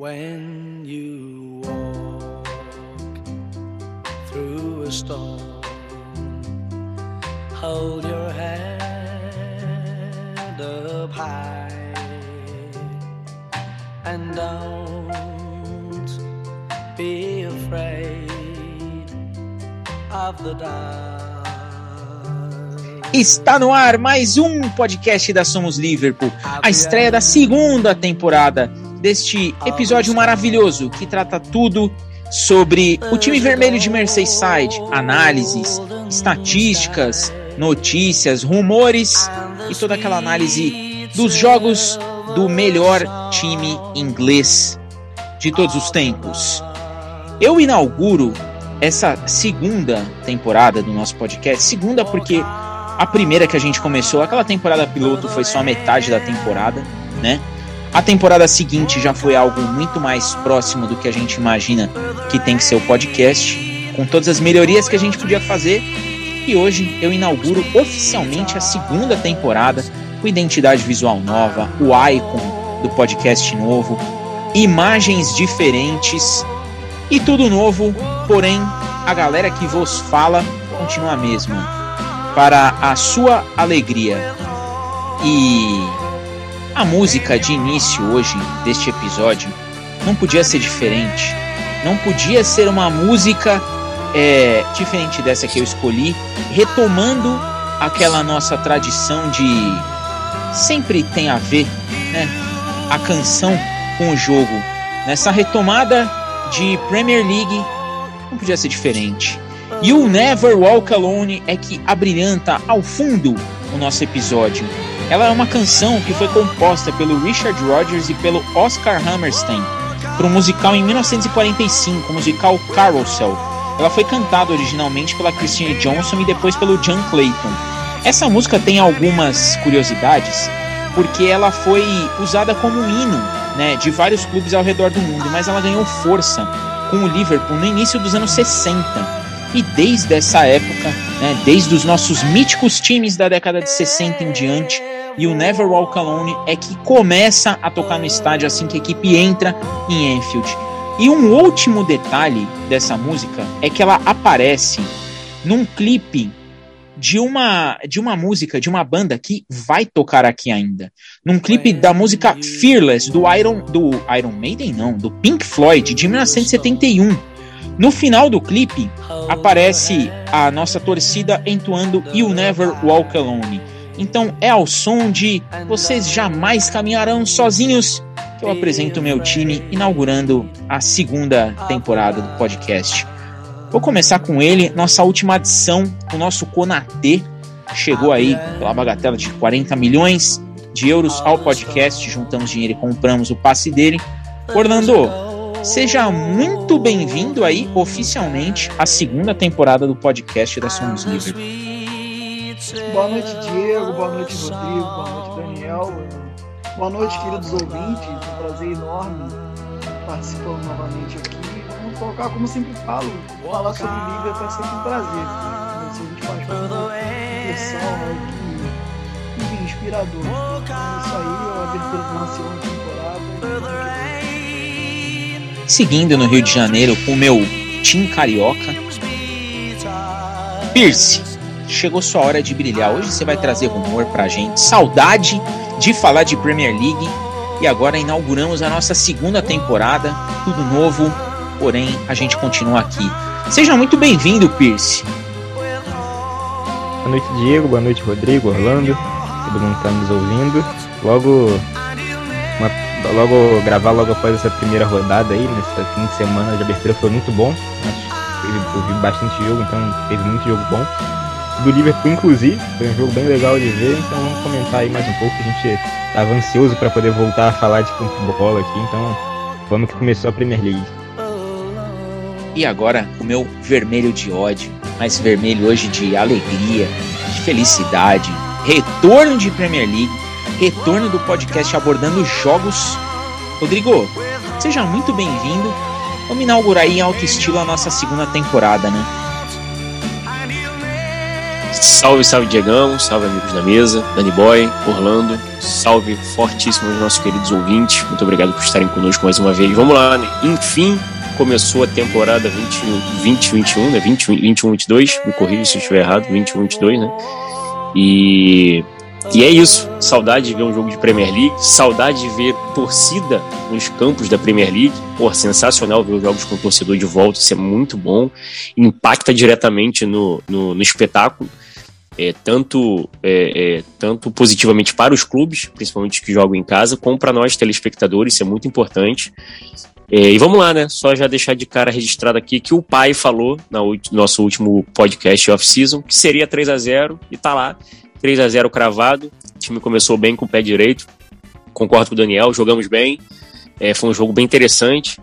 When you walk through a storm, hold your head up high and don't be afraid of the dark. Está no ar mais um podcast da Somos Liverpool, a estreia da segunda temporada deste episódio maravilhoso que trata tudo sobre o time vermelho de Merseyside, análises, estatísticas, notícias, rumores e toda aquela análise dos jogos do melhor time inglês de todos os tempos. Eu inauguro essa segunda temporada do nosso podcast, segunda porque a primeira que a gente começou, aquela temporada piloto foi só metade da temporada, né? A temporada seguinte já foi algo muito mais próximo do que a gente imagina que tem que ser o podcast, com todas as melhorias que a gente podia fazer. E hoje eu inauguro oficialmente a segunda temporada com identidade visual nova, o icon do podcast novo, imagens diferentes e tudo novo, porém a galera que vos fala continua a mesma. Para a sua alegria. E a música de início hoje deste episódio não podia ser diferente. Não podia ser uma música é, diferente dessa que eu escolhi, retomando aquela nossa tradição de sempre tem a ver, né? A canção com o jogo. Nessa retomada de Premier League, não podia ser diferente. E o Never Walk Alone é que abrilhanta ao fundo o nosso episódio. Ela é uma canção que foi composta pelo Richard Rodgers e pelo Oscar Hammerstein para um musical em 1945, o musical Carousel. Ela foi cantada originalmente pela Christine Johnson e depois pelo John Clayton. Essa música tem algumas curiosidades, porque ela foi usada como hino né, de vários clubes ao redor do mundo, mas ela ganhou força com o Liverpool no início dos anos 60. E desde essa época, né, desde os nossos míticos times da década de 60 em diante, e o Never Walk Alone é que começa a tocar no estádio assim que a equipe entra em Enfield. E um último detalhe dessa música é que ela aparece num clipe de uma de uma música de uma banda que vai tocar aqui ainda. Num clipe da música Fearless do Iron do Iron Maiden não, do Pink Floyd de 1971. No final do clipe aparece a nossa torcida entoando You Never Walk Alone. Então é ao som de Vocês Jamais Caminharão Sozinhos que eu apresento o meu time inaugurando a segunda temporada do podcast. Vou começar com ele, nossa última adição, o nosso Conatê chegou aí pela bagatela de 40 milhões de euros ao podcast, juntamos dinheiro e compramos o passe dele. Orlando, seja muito bem-vindo aí oficialmente à segunda temporada do podcast da Somos Livre. Boa noite, Diego. Boa noite, Rodrigo. Boa noite, Daniel. Boa noite, queridos ouvintes. Um prazer enorme participando novamente aqui. Vamos colocar, como sempre falo, falar sobre Liga é sempre um prazer. Mas a gente faz uma né? Que, enfim, inspirador. Então, isso aí, a abertura de uma segunda temporada. Seguindo no Rio de Janeiro com o meu Team Carioca. Pierce, chegou sua hora de brilhar. Hoje você vai trazer rumor pra gente. Saudade de falar de Premier League. E agora inauguramos a nossa segunda temporada. Tudo novo, porém a gente continua aqui. Seja muito bem-vindo, Pierce. Boa noite, Diego. Boa noite, Rodrigo, Orlando. Todo mundo está nos ouvindo. Logo, logo gravar logo após essa primeira rodada aí, nesse fim de semana de abertura foi muito bom. Eu vi bastante jogo, então teve muito jogo bom do Liverpool, inclusive. Foi um jogo bem legal de ver, então vamos comentar aí mais um pouco. A gente estava ansioso para poder voltar a falar de futebol aqui, então vamos que começou a Premier League. E agora o meu vermelho de ódio, mas vermelho hoje de alegria, de felicidade, retorno de Premier League, retorno do podcast abordando jogos. Rodrigo, seja muito bem-vindo. Vamos inaugurar aí em alto estilo a nossa segunda temporada, né? Salve, salve Diegão, salve amigos da mesa, Dani Boy, Orlando, salve fortíssimo aos nossos queridos ouvintes, muito obrigado por estarem conosco mais uma vez. Vamos lá, né? enfim, começou a temporada 2021, né? 20, 21, 22, me corrija se eu estiver errado, 21, 22, né? E e é isso. Saudade de ver um jogo de Premier League, saudade de ver torcida nos campos da Premier League. Pô, sensacional ver os jogos com o torcedor de volta, isso é muito bom. Impacta diretamente no, no, no espetáculo, é, tanto, é, é, tanto positivamente para os clubes, principalmente que jogam em casa, como para nós telespectadores, isso é muito importante. É, e vamos lá, né? Só já deixar de cara registrado aqui que o pai falou no nosso último podcast off-season que seria 3 a 0 e tá lá. 3 a 0 cravado. O time começou bem com o pé direito. Concordo com o Daniel, jogamos bem. É, foi um jogo bem interessante.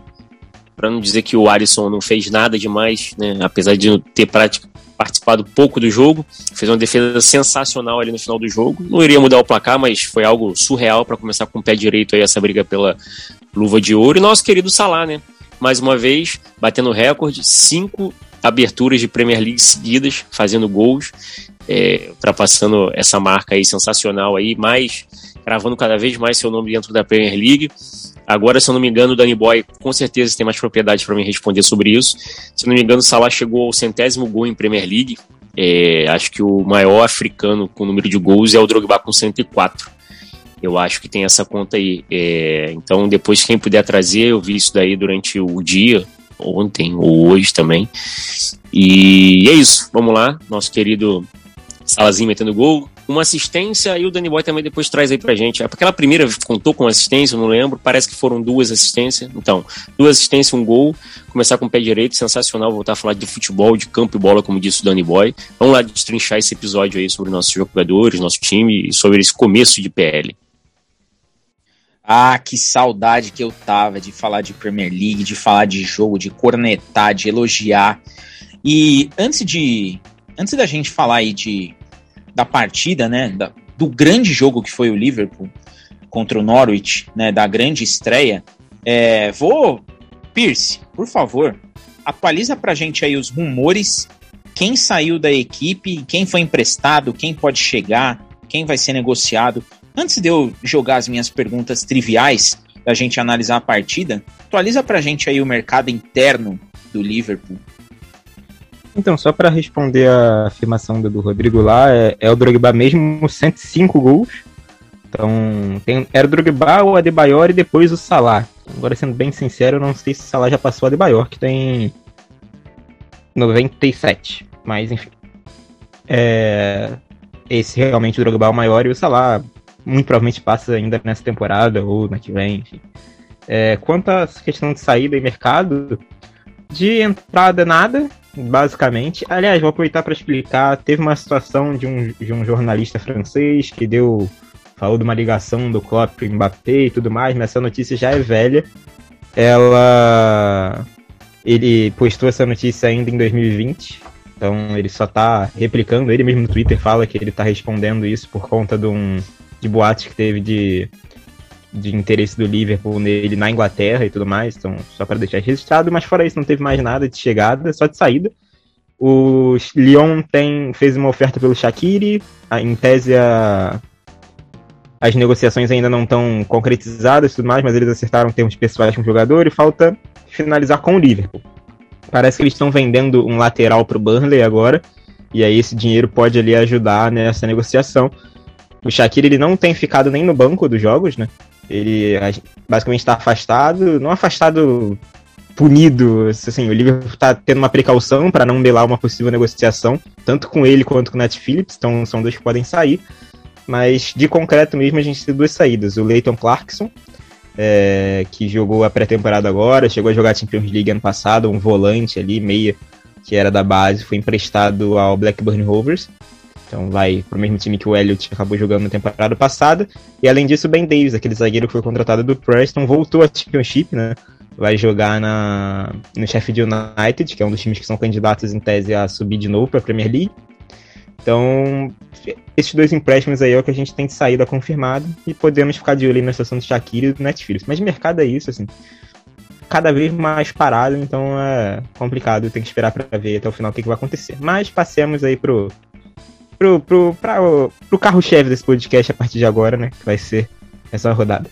Para não dizer que o Alisson não fez nada demais, né? apesar de ter participado pouco do jogo, fez uma defesa sensacional ali no final do jogo. Não iria mudar o placar, mas foi algo surreal para começar com o pé direito aí essa briga pela luva de ouro. E nosso querido Salah, né? Mais uma vez, batendo recorde, cinco aberturas de Premier League seguidas, fazendo gols é, ultrapassando essa marca aí sensacional aí, mais gravando cada vez mais seu nome dentro da Premier League. Agora, se eu não me engano, o Danny Boy com certeza tem mais propriedade para me responder sobre isso. Se eu não me engano, o Salah chegou ao centésimo gol em Premier League. É, acho que o maior africano com número de gols é o Drogba com 104. Eu acho que tem essa conta aí. É, então, depois, quem puder trazer, eu vi isso daí durante o dia, ontem ou hoje também. E é isso. Vamos lá. Nosso querido Salazinho metendo gol, uma assistência e o Danny Boy também depois traz aí pra gente. Aquela primeira contou com assistência, não lembro, parece que foram duas assistências. Então, duas assistências, um gol, começar com o pé direito, sensacional voltar a falar de futebol, de campo e bola, como disse o Danny Boy. Vamos lá destrinchar esse episódio aí sobre nossos jogadores, nosso time e sobre esse começo de PL. Ah, que saudade que eu tava de falar de Premier League, de falar de jogo, de cornetar, de elogiar. E antes de antes da gente falar aí de da partida, né, da, do grande jogo que foi o Liverpool contra o Norwich, né, da grande estreia, é, vou, Pierce, por favor, atualiza pra gente aí os rumores, quem saiu da equipe, quem foi emprestado, quem pode chegar, quem vai ser negociado. Antes de eu jogar as minhas perguntas triviais da gente analisar a partida, atualiza pra gente aí o mercado interno do Liverpool. Então, só para responder a afirmação do, do Rodrigo lá, é, é, o Drogba mesmo, 105 gols. Então, tem, era o Drogba, o Adebayor e depois o Salah. Agora, sendo bem sincero, eu não sei se o Salah já passou o Adebayor, que tem 97. Mas, enfim. É, esse realmente o Drogba é o maior e o Salah muito provavelmente passa ainda nessa temporada ou na que vem, enfim. É, quanto à questão de saída e mercado, de entrada nada, basicamente. Aliás, vou aproveitar para explicar. Teve uma situação de um, de um jornalista francês que deu falou de uma ligação do Klopp pro Mbappé e tudo mais, mas essa notícia já é velha. Ela ele postou essa notícia ainda em 2020. Então ele só tá replicando, ele mesmo no Twitter fala que ele tá respondendo isso por conta de um de boatos que teve de de interesse do Liverpool nele na Inglaterra e tudo mais, então só para deixar registrado, mas fora isso não teve mais nada de chegada, só de saída. O Lyon tem, fez uma oferta pelo Shaqiri, em tese a, as negociações ainda não estão concretizadas e tudo mais, mas eles acertaram termos pessoais com o jogador e falta finalizar com o Liverpool. Parece que eles estão vendendo um lateral para o Burnley agora, e aí esse dinheiro pode ali ajudar nessa negociação. O Shaqiri ele não tem ficado nem no banco dos jogos, né? Ele basicamente está afastado, não afastado punido, assim, o Liverpool está tendo uma precaução para não belar uma possível negociação, tanto com ele quanto com o Nat Phillips, então são dois que podem sair. Mas de concreto mesmo a gente tem duas saídas. O Leighton Clarkson, é, que jogou a pré-temporada agora, chegou a jogar a Champions League ano passado, um volante ali, meia, que era da base, foi emprestado ao Blackburn Rovers. Então vai pro mesmo time que o Elliott acabou jogando na temporada passada. E além disso, o Ben Davis, aquele zagueiro que foi contratado do Preston, voltou à Championship, né? Vai jogar na, no Sheffield United, que é um dos times que são candidatos em tese a subir de novo para a Premier League. Então, esses dois empréstimos aí é o que a gente tem de saída confirmado e podemos ficar de olho na situação do Shaqiri e do Netflix. Mas mercado é isso, assim, cada vez mais parado, então é complicado, tem que esperar para ver até o final o que, que vai acontecer. Mas passemos aí pro pro, pro, pra, pro carro-chefe desse podcast a partir de agora, né? Que vai ser essa rodada.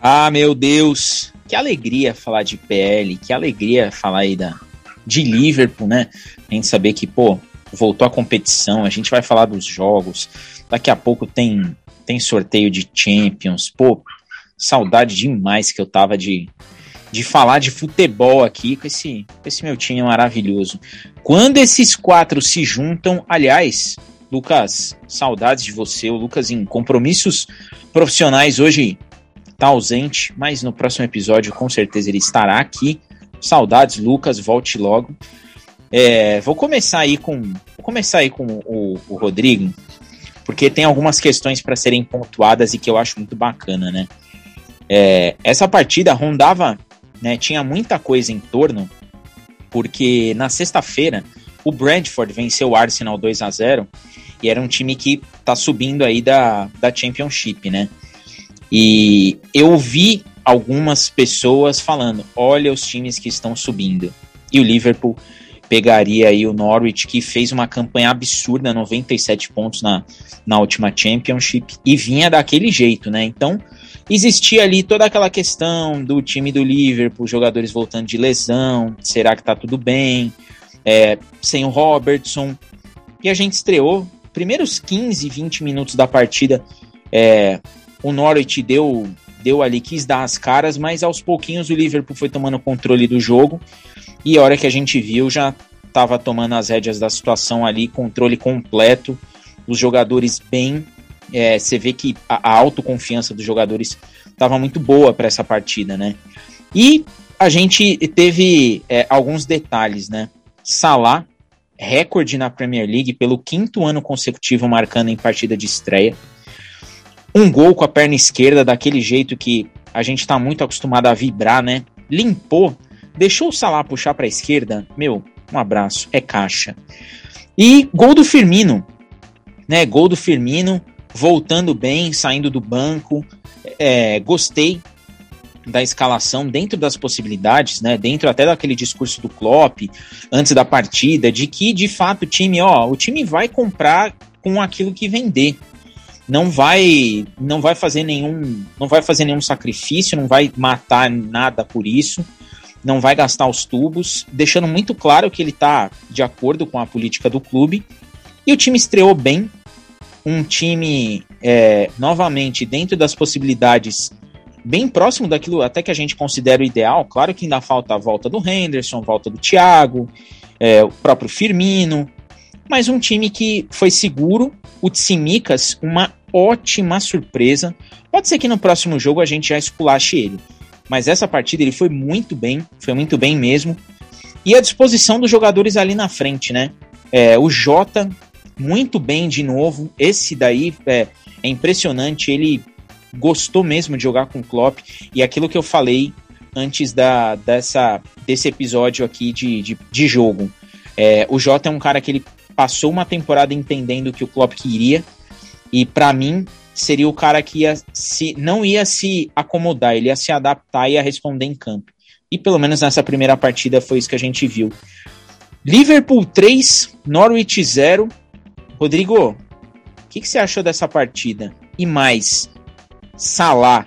Ah, meu Deus! Que alegria falar de PL, que alegria falar aí da, de Liverpool, né? A gente saber que, pô, voltou a competição, a gente vai falar dos jogos, daqui a pouco tem, tem sorteio de Champions, pô, saudade demais que eu tava de, de falar de futebol aqui com esse, com esse meu time maravilhoso. Quando esses quatro se juntam, aliás, Lucas, saudades de você. O Lucas, em compromissos profissionais, hoje tá ausente, mas no próximo episódio com certeza ele estará aqui. Saudades, Lucas, volte logo. É, vou começar aí com vou começar aí com o, o Rodrigo, porque tem algumas questões para serem pontuadas e que eu acho muito bacana, né? É, essa partida rondava, né? Tinha muita coisa em torno, porque na sexta-feira o Brentford venceu o Arsenal 2 a 0 e era um time que tá subindo aí da, da Championship, né? E eu vi algumas pessoas falando: olha os times que estão subindo. E o Liverpool pegaria aí o Norwich, que fez uma campanha absurda, 97 pontos na, na última Championship, e vinha daquele jeito, né? Então, existia ali toda aquela questão do time do Liverpool, jogadores voltando de lesão, será que tá tudo bem? É, sem o Robertson. E a gente estreou, primeiros 15, 20 minutos da partida, é, o Norwich deu, deu ali, quis dar as caras, mas aos pouquinhos o Liverpool foi tomando controle do jogo. E a hora que a gente viu, já estava tomando as rédeas da situação ali, controle completo, os jogadores bem. É, você vê que a, a autoconfiança dos jogadores estava muito boa para essa partida, né? E a gente teve é, alguns detalhes, né? Salah, recorde na Premier League pelo quinto ano consecutivo marcando em partida de estreia um gol com a perna esquerda, daquele jeito que a gente está muito acostumado a vibrar, né? Limpou, deixou o Salah puxar para a esquerda. Meu, um abraço, é caixa. E gol do Firmino, né? Gol do Firmino, voltando bem, saindo do banco. É, gostei da escalação dentro das possibilidades, né? Dentro até daquele discurso do Klopp antes da partida, de que de fato o time, ó, o time vai comprar com aquilo que vender não vai não vai fazer nenhum não vai fazer nenhum sacrifício, não vai matar nada por isso, não vai gastar os tubos, deixando muito claro que ele está de acordo com a política do clube. E o time estreou bem, um time é, novamente dentro das possibilidades bem próximo daquilo até que a gente considera o ideal. Claro que ainda falta a volta do Henderson, volta do Thiago, é, o próprio Firmino, mas um time que foi seguro. O Tsimikas, uma ótima surpresa. Pode ser que no próximo jogo a gente já esculache ele. Mas essa partida ele foi muito bem, foi muito bem mesmo. E a disposição dos jogadores ali na frente, né? É, o Jota, muito bem de novo. Esse daí é, é impressionante. Ele gostou mesmo de jogar com o Klopp. E aquilo que eu falei antes da, dessa, desse episódio aqui de, de, de jogo. É, o Jota é um cara que ele passou uma temporada entendendo que o Klopp queria e para mim seria o cara que ia se não ia se acomodar, ele ia se adaptar e ia responder em campo. E pelo menos nessa primeira partida foi isso que a gente viu. Liverpool 3, Norwich 0. Rodrigo, o que, que você achou dessa partida? E mais, Salah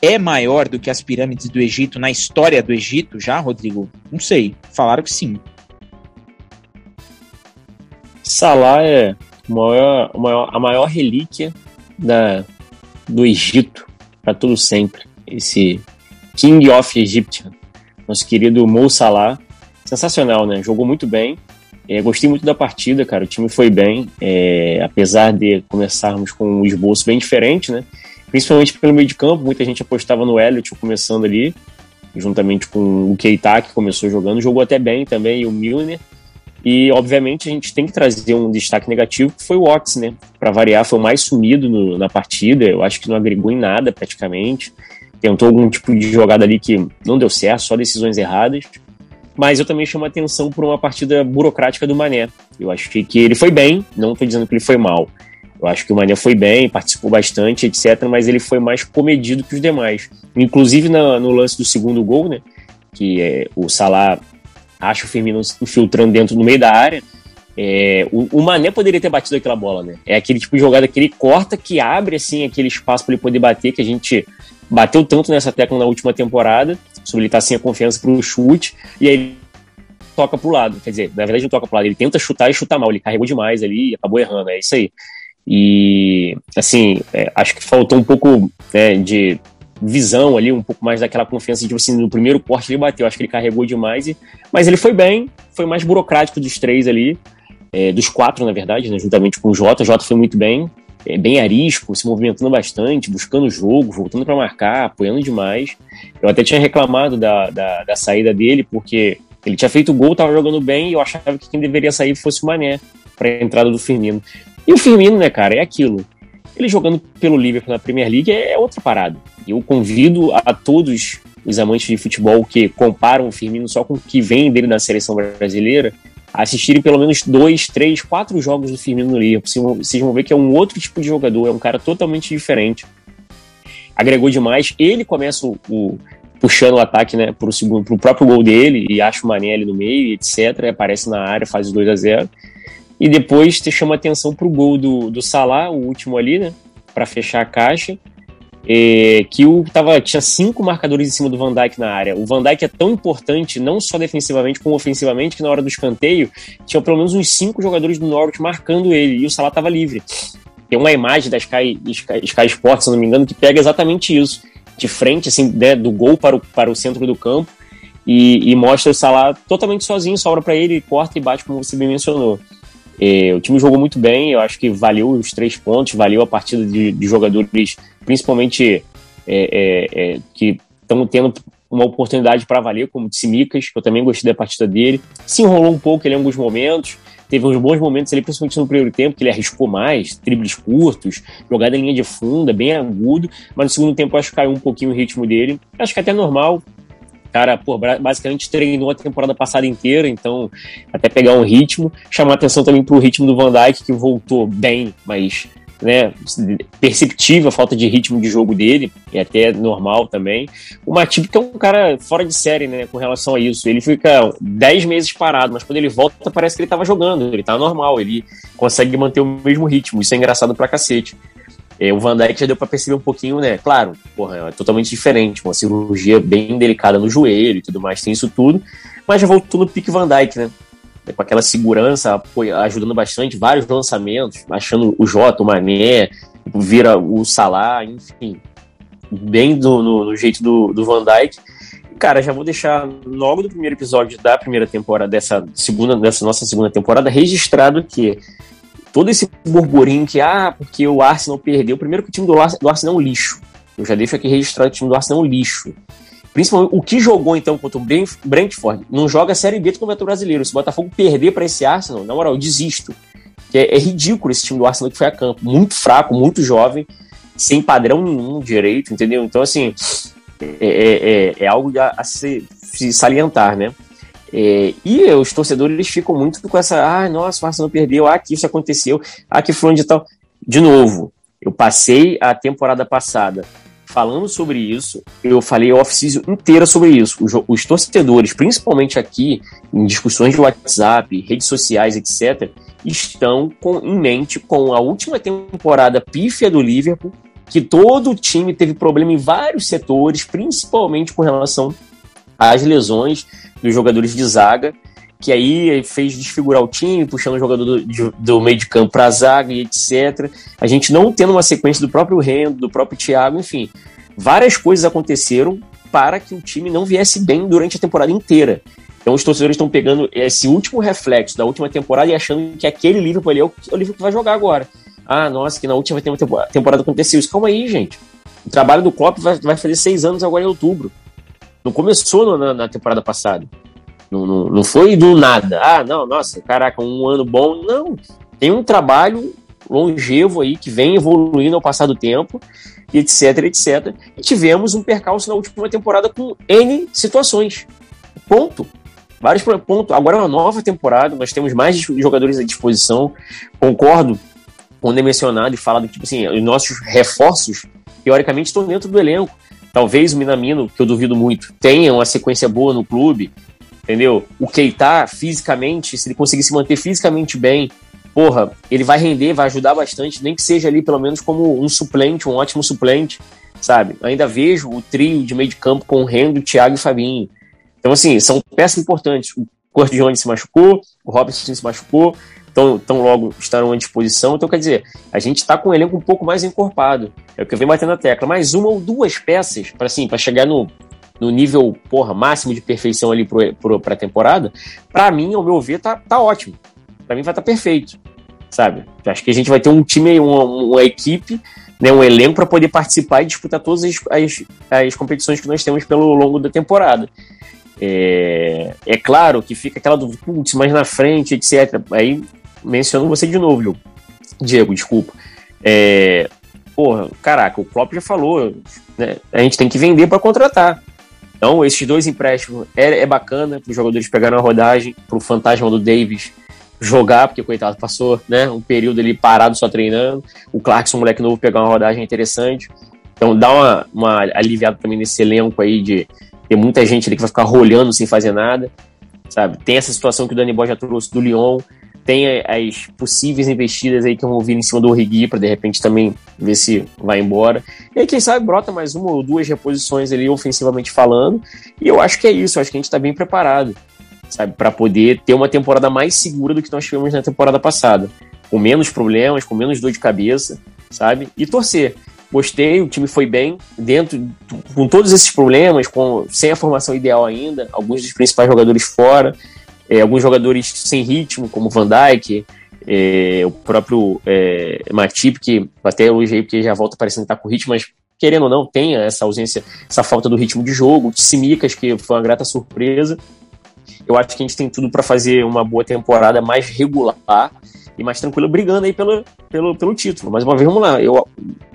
é maior do que as pirâmides do Egito na história do Egito já, Rodrigo? Não sei. Falaram que sim. Salah é maior, maior, a maior relíquia da, do Egito para todo sempre. Esse King of Egyptian, nosso querido Mo Salah. Sensacional, né? Jogou muito bem. É, gostei muito da partida, cara. O time foi bem, é, apesar de começarmos com um esboço bem diferente, né? Principalmente pelo meio de campo, muita gente apostava no Elliot começando ali, juntamente com o Keita, que começou jogando. Jogou até bem também, e o Milner. E, obviamente, a gente tem que trazer um destaque negativo, que foi o Ox, né? Para variar, foi o mais sumido no, na partida. Eu acho que não agregou em nada, praticamente. Tentou algum tipo de jogada ali que não deu certo, só decisões erradas. Mas eu também chamo a atenção por uma partida burocrática do Mané. Eu acho que ele foi bem, não estou dizendo que ele foi mal. Eu acho que o Mané foi bem, participou bastante, etc. Mas ele foi mais comedido que os demais. Inclusive na, no lance do segundo gol, né? Que é, o Salah acha o Firmino infiltrando dentro no meio da área. É, o, o, Mané poderia ter batido aquela bola, né? É aquele tipo de jogada que ele corta, que abre assim aquele espaço para ele poder bater, que a gente bateu tanto nessa tecla na última temporada, sobre ele estar tá sem a confiança para o chute, e aí ele toca pro lado. Quer dizer, na verdade não toca pro lado, ele tenta chutar e chuta mal, ele carregou demais ali e acabou errando, é isso aí. E, assim, é, acho que faltou um pouco né, de visão ali, um pouco mais daquela confiança de, tipo assim, no primeiro corte ele bateu, acho que ele carregou demais, e, mas ele foi bem, foi mais burocrático dos três ali, é, dos quatro, na verdade, né, juntamente com o Jota, o Jota foi muito bem, é, bem arisco, se movimentando bastante, buscando jogo, voltando para marcar, apoiando demais. Eu até tinha reclamado da, da, da saída dele, porque ele tinha feito gol, estava jogando bem, e eu achava que quem deveria sair fosse o Mané, para a entrada do Firmino. E o Firmino, né, cara, é aquilo. Ele jogando pelo Liverpool na Premier League é outra parada. Eu convido a todos os amantes de futebol que comparam o Firmino só com o que vem dele na seleção brasileira assistirem pelo menos dois, três, quatro jogos do Firmino no Liverpool. Vocês vão ver que é um outro tipo de jogador, é um cara totalmente diferente. Agregou demais. Ele começa o, o puxando o ataque né, segundo, pro próprio gol dele e acha o Manelli no meio, etc. Aparece na área, faz 2 a 0 e depois te chama atenção pro gol do, do Salah, o último ali, né? Para fechar a caixa. É, que o, tava, tinha cinco marcadores em cima do Van Dijk na área. O Van Dijk é tão importante, não só defensivamente, como ofensivamente, que na hora do escanteio tinha pelo menos uns cinco jogadores do Norwich marcando ele e o Salah estava livre. Tem uma imagem da Sky, Sky, Sky Sports, se não me engano, que pega exatamente isso. De frente, assim, né, do gol para o, para o centro do campo e, e mostra o Salah totalmente sozinho, sobra para ele, corta e bate, como você bem mencionou. É, o time jogou muito bem, eu acho que valeu os três pontos, valeu a partida de, de jogadores, principalmente é, é, é que estão tendo uma oportunidade para valer, como o Tsimikas, que eu também gostei da partida dele. Se enrolou um pouco ele em alguns momentos, teve uns bons momentos ali, principalmente no primeiro tempo, que ele arriscou mais, dribles curtos, jogada em linha de funda, bem agudo, mas no segundo tempo acho que caiu um pouquinho o ritmo dele. Acho que é até normal, cara, pô, basicamente treinou a temporada passada inteira, então até pegar um ritmo, chamar atenção também pro ritmo do Van Dijk, que voltou bem, mas né, perceptível a falta de ritmo de jogo dele, e até normal também. O Matip que é um cara fora de série, né, com relação a isso. Ele fica 10 meses parado, mas quando ele volta parece que ele tava jogando, ele tá normal, ele consegue manter o mesmo ritmo. Isso é engraçado pra cacete. É, o Van Dijk já deu para perceber um pouquinho, né? Claro, porra, é totalmente diferente, uma cirurgia bem delicada no joelho e tudo mais, tem isso tudo, mas já voltou no pique Van Dijk, né? É, com aquela segurança, ajudando bastante, vários lançamentos, achando o Jota, o Mané, vira o Salah, enfim, bem do, no, no jeito do, do Van Dijk. Cara, já vou deixar logo do primeiro episódio da primeira temporada, dessa segunda, dessa nossa segunda temporada, registrado que todo esse burburinho que, ah, porque o Arsenal perdeu. Primeiro que o time do, do Arsenal é um lixo. Eu já deixo aqui registrado que o time do Arsenal é um lixo. Principalmente o que jogou então contra o Brentford. Não joga a Série B do Campeonato Brasileiro. Se o Botafogo perder para esse Arsenal, na moral, eu desisto. É, é, ridículo esse time do Arsenal que foi a campo. Muito fraco, muito jovem, sem padrão nenhum direito, entendeu? Então, assim, é, é, é, é algo a, a se, se salientar, né? É, e os torcedores ficam muito com essa, ah, nossa, o Arsenal perdeu, ah, que isso aconteceu, ah, que fulano de tal. De novo, eu passei a temporada passada falando sobre isso, eu falei a off-season inteira sobre isso. Os, os, torcedores, principalmente aqui, em discussões de WhatsApp, redes sociais, etc., estão com, em mente com a última temporada pífia do Liverpool, que todo o time teve problema em vários setores, principalmente com relação às lesões dos jogadores de zaga, que aí fez desfigurar o time, puxando o jogador do, do, meio de campo para a zaga e etc. A gente não tendo uma sequência do próprio Rendo, do próprio Thiago, enfim. Várias coisas aconteceram para que o time não viesse bem durante a temporada inteira. Então os torcedores estão pegando esse último reflexo da última temporada e achando que aquele Liverpool ali é o, é o que vai jogar agora. Ah, nossa, que na última temporada aconteceu isso. Calma aí, gente. O trabalho do Klopp vai fazer seis anos agora em outubro. Não começou na, na temporada passada. Não, não, não, foi do nada. Ah, não, nossa, caraca, um ano bom. Não. Tem um trabalho longevo aí que vem evoluindo ao passar do tempo, etc, etc. E tivemos um percalço na última temporada com N situações. Ponto. Vários pontos. Agora é uma nova temporada, nós temos mais jogadores à disposição. Concordo quando é mencionado e falado que, tipo assim, os nossos reforços, teoricamente, estão dentro do elenco. Talvez o Minamino, que eu duvido muito, tenha uma sequência boa no clube. entendeu? O Keita, fisicamente, se ele conseguir se manter fisicamente bem, porra, ele vai render, vai ajudar bastante, nem que seja ali pelo menos como um suplente, um ótimo suplente, sabe? Ainda vejo o trio de meio de campo com o Rendo, Thiago e Fabinho. Então, assim, são peças importantes. O Jones se machucou, o Robinson se machucou, tão, tão logo estarão à disposição. Então, quer dizer, a gente está com um elenco um pouco mais encorpado. É o que eu venho batendo na tecla. Mais uma ou duas peças para assim, chegar no, no nível porra, máximo de perfeição ali para a temporada, para mim, ao meu ver, tá, tá ótimo. Para mim vai estar tá perfeito, sabe? Acho que a gente vai ter um time, uma, uma equipe, né, um elenco para poder participar e disputar todas as, as, as competições que nós temos pelo longo da temporada. É, é claro que fica aquela dúvida, putz, mais na frente, etc. Aí menciono você de novo, Diego, Diego desculpa. É, porra, caraca, o Klopp já falou, né? A gente tem que vender para contratar. Então, esses dois empréstimos é, é bacana para os jogadores pegarem a rodagem, para o fantasma do Davis jogar, porque coitado, passou né, um período ali parado só treinando. O Clarkson, moleque novo, pegar uma rodagem interessante. Então, dá uma, uma aliviada também nesse elenco aí de ter muita gente ali que vai ficar rolhando sem fazer nada, sabe? Tem essa situação que o Dani Boy já trouxe do Lyon, tem as possíveis investidas aí que vão vir em cima do Origi para de repente também ver se vai embora. E aí, quem sabe, brota mais uma ou duas reposições ali ofensivamente falando. E eu acho que é isso, eu acho que a gente está bem preparado, sabe, para poder ter uma temporada mais segura do que nós tivemos na temporada passada. Com menos problemas, com menos dor de cabeça, sabe? E torcer. Gostei, o time foi bem, dentro, com todos esses problemas, com, sem a formação ideal ainda, alguns dos principais jogadores fora é, alguns jogadores sem ritmo, como Van Dijk, é, o próprio é, Matip, que até hoje porque já volta parecendo estar com ritmo, mas querendo ou não, tem essa ausência, essa falta do ritmo de jogo. Simicas, que foi uma grata surpresa. Eu acho que a gente tem tudo para fazer uma boa temporada mais regular e mais tranquila, brigando aí pelo, pelo, pelo título. Mais uma vez, vamos lá. Eu,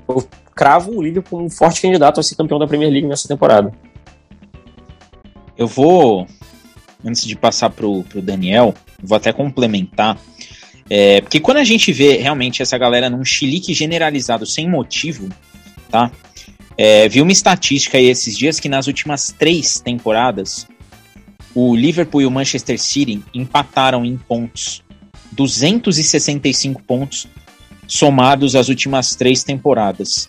eu cravo o Liverpool como um forte candidato a ser campeão da Premier League nessa temporada. Eu vou antes de passar pro, pro Daniel, vou até complementar. É, porque quando a gente vê realmente essa galera num chilique generalizado sem motivo, tá? É, vi uma estatística aí esses dias que nas últimas três temporadas o Liverpool e o Manchester City empataram em pontos. 265 pontos somados às últimas três temporadas.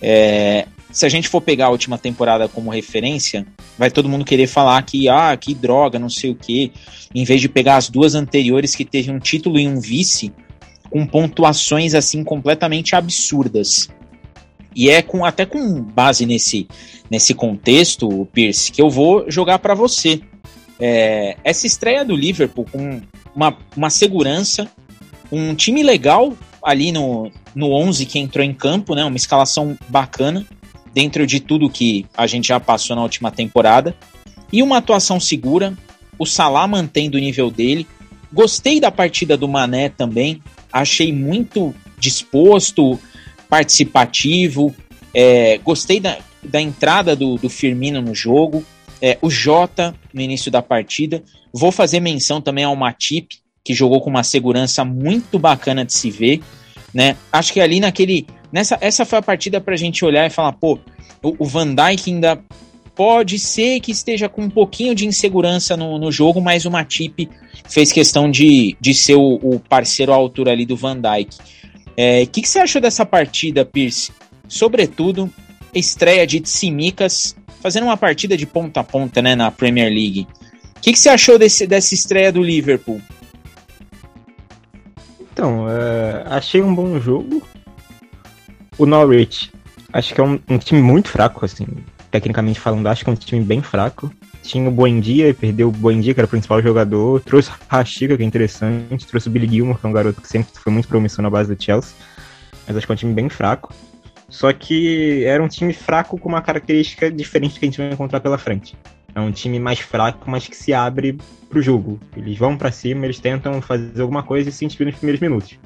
É, se a gente for pegar a última temporada como referência, vai todo mundo querer falar que, ah, que droga, não sei o quê, em vez de pegar as duas anteriores que teve um título e um vice, com pontuações assim completamente absurdas. E é com até com base nesse, nesse contexto, Pierce, que eu vou jogar para você. É, essa estreia do Liverpool com uma, uma segurança, um time legal ali no, no 11 que entrou em campo, né, uma escalação bacana, dentro de tudo que a gente já passou na última temporada. E uma atuação segura, o Salah mantendo o nível dele. Gostei da partida do Mané também, achei muito disposto, participativo. É, gostei da, da entrada do, do Firmino no jogo. É, o Jota no início da partida. Vou fazer menção também ao Matip, que jogou com uma segurança muito bacana de se ver. Né? Acho que ali naquele Nessa, essa foi a partida para a gente olhar e falar, pô, o, o, Van Dijk ainda pode ser que esteja com um pouquinho de insegurança no, no jogo, mas o Matip fez questão de, de ser o, o parceiro à altura ali do Van Dijk. O é, que, que você achou dessa partida, Pierce? Sobretudo, estreia de Tsimikas, fazendo uma partida de ponta a ponta né, na Premier League. O que, que você achou desse, dessa estreia do Liverpool? Então, é, achei um bom jogo. O Norwich, acho que é um, um, time muito fraco, assim, tecnicamente falando, acho que é um time bem fraco. Tinha o Buendia, perdeu o Buendia, que era o principal jogador, trouxe o Rashica, que é interessante, trouxe o Billy Gilmore, que é um garoto que sempre foi muito promissor na base do Chelsea, mas acho que é um time bem fraco. Só que era um time fraco com uma característica diferente que a gente vai encontrar pela frente. É um time mais fraco, mas que se abre pro jogo. Eles vão para cima, eles tentam fazer alguma coisa e se inspiram nos primeiros minutos.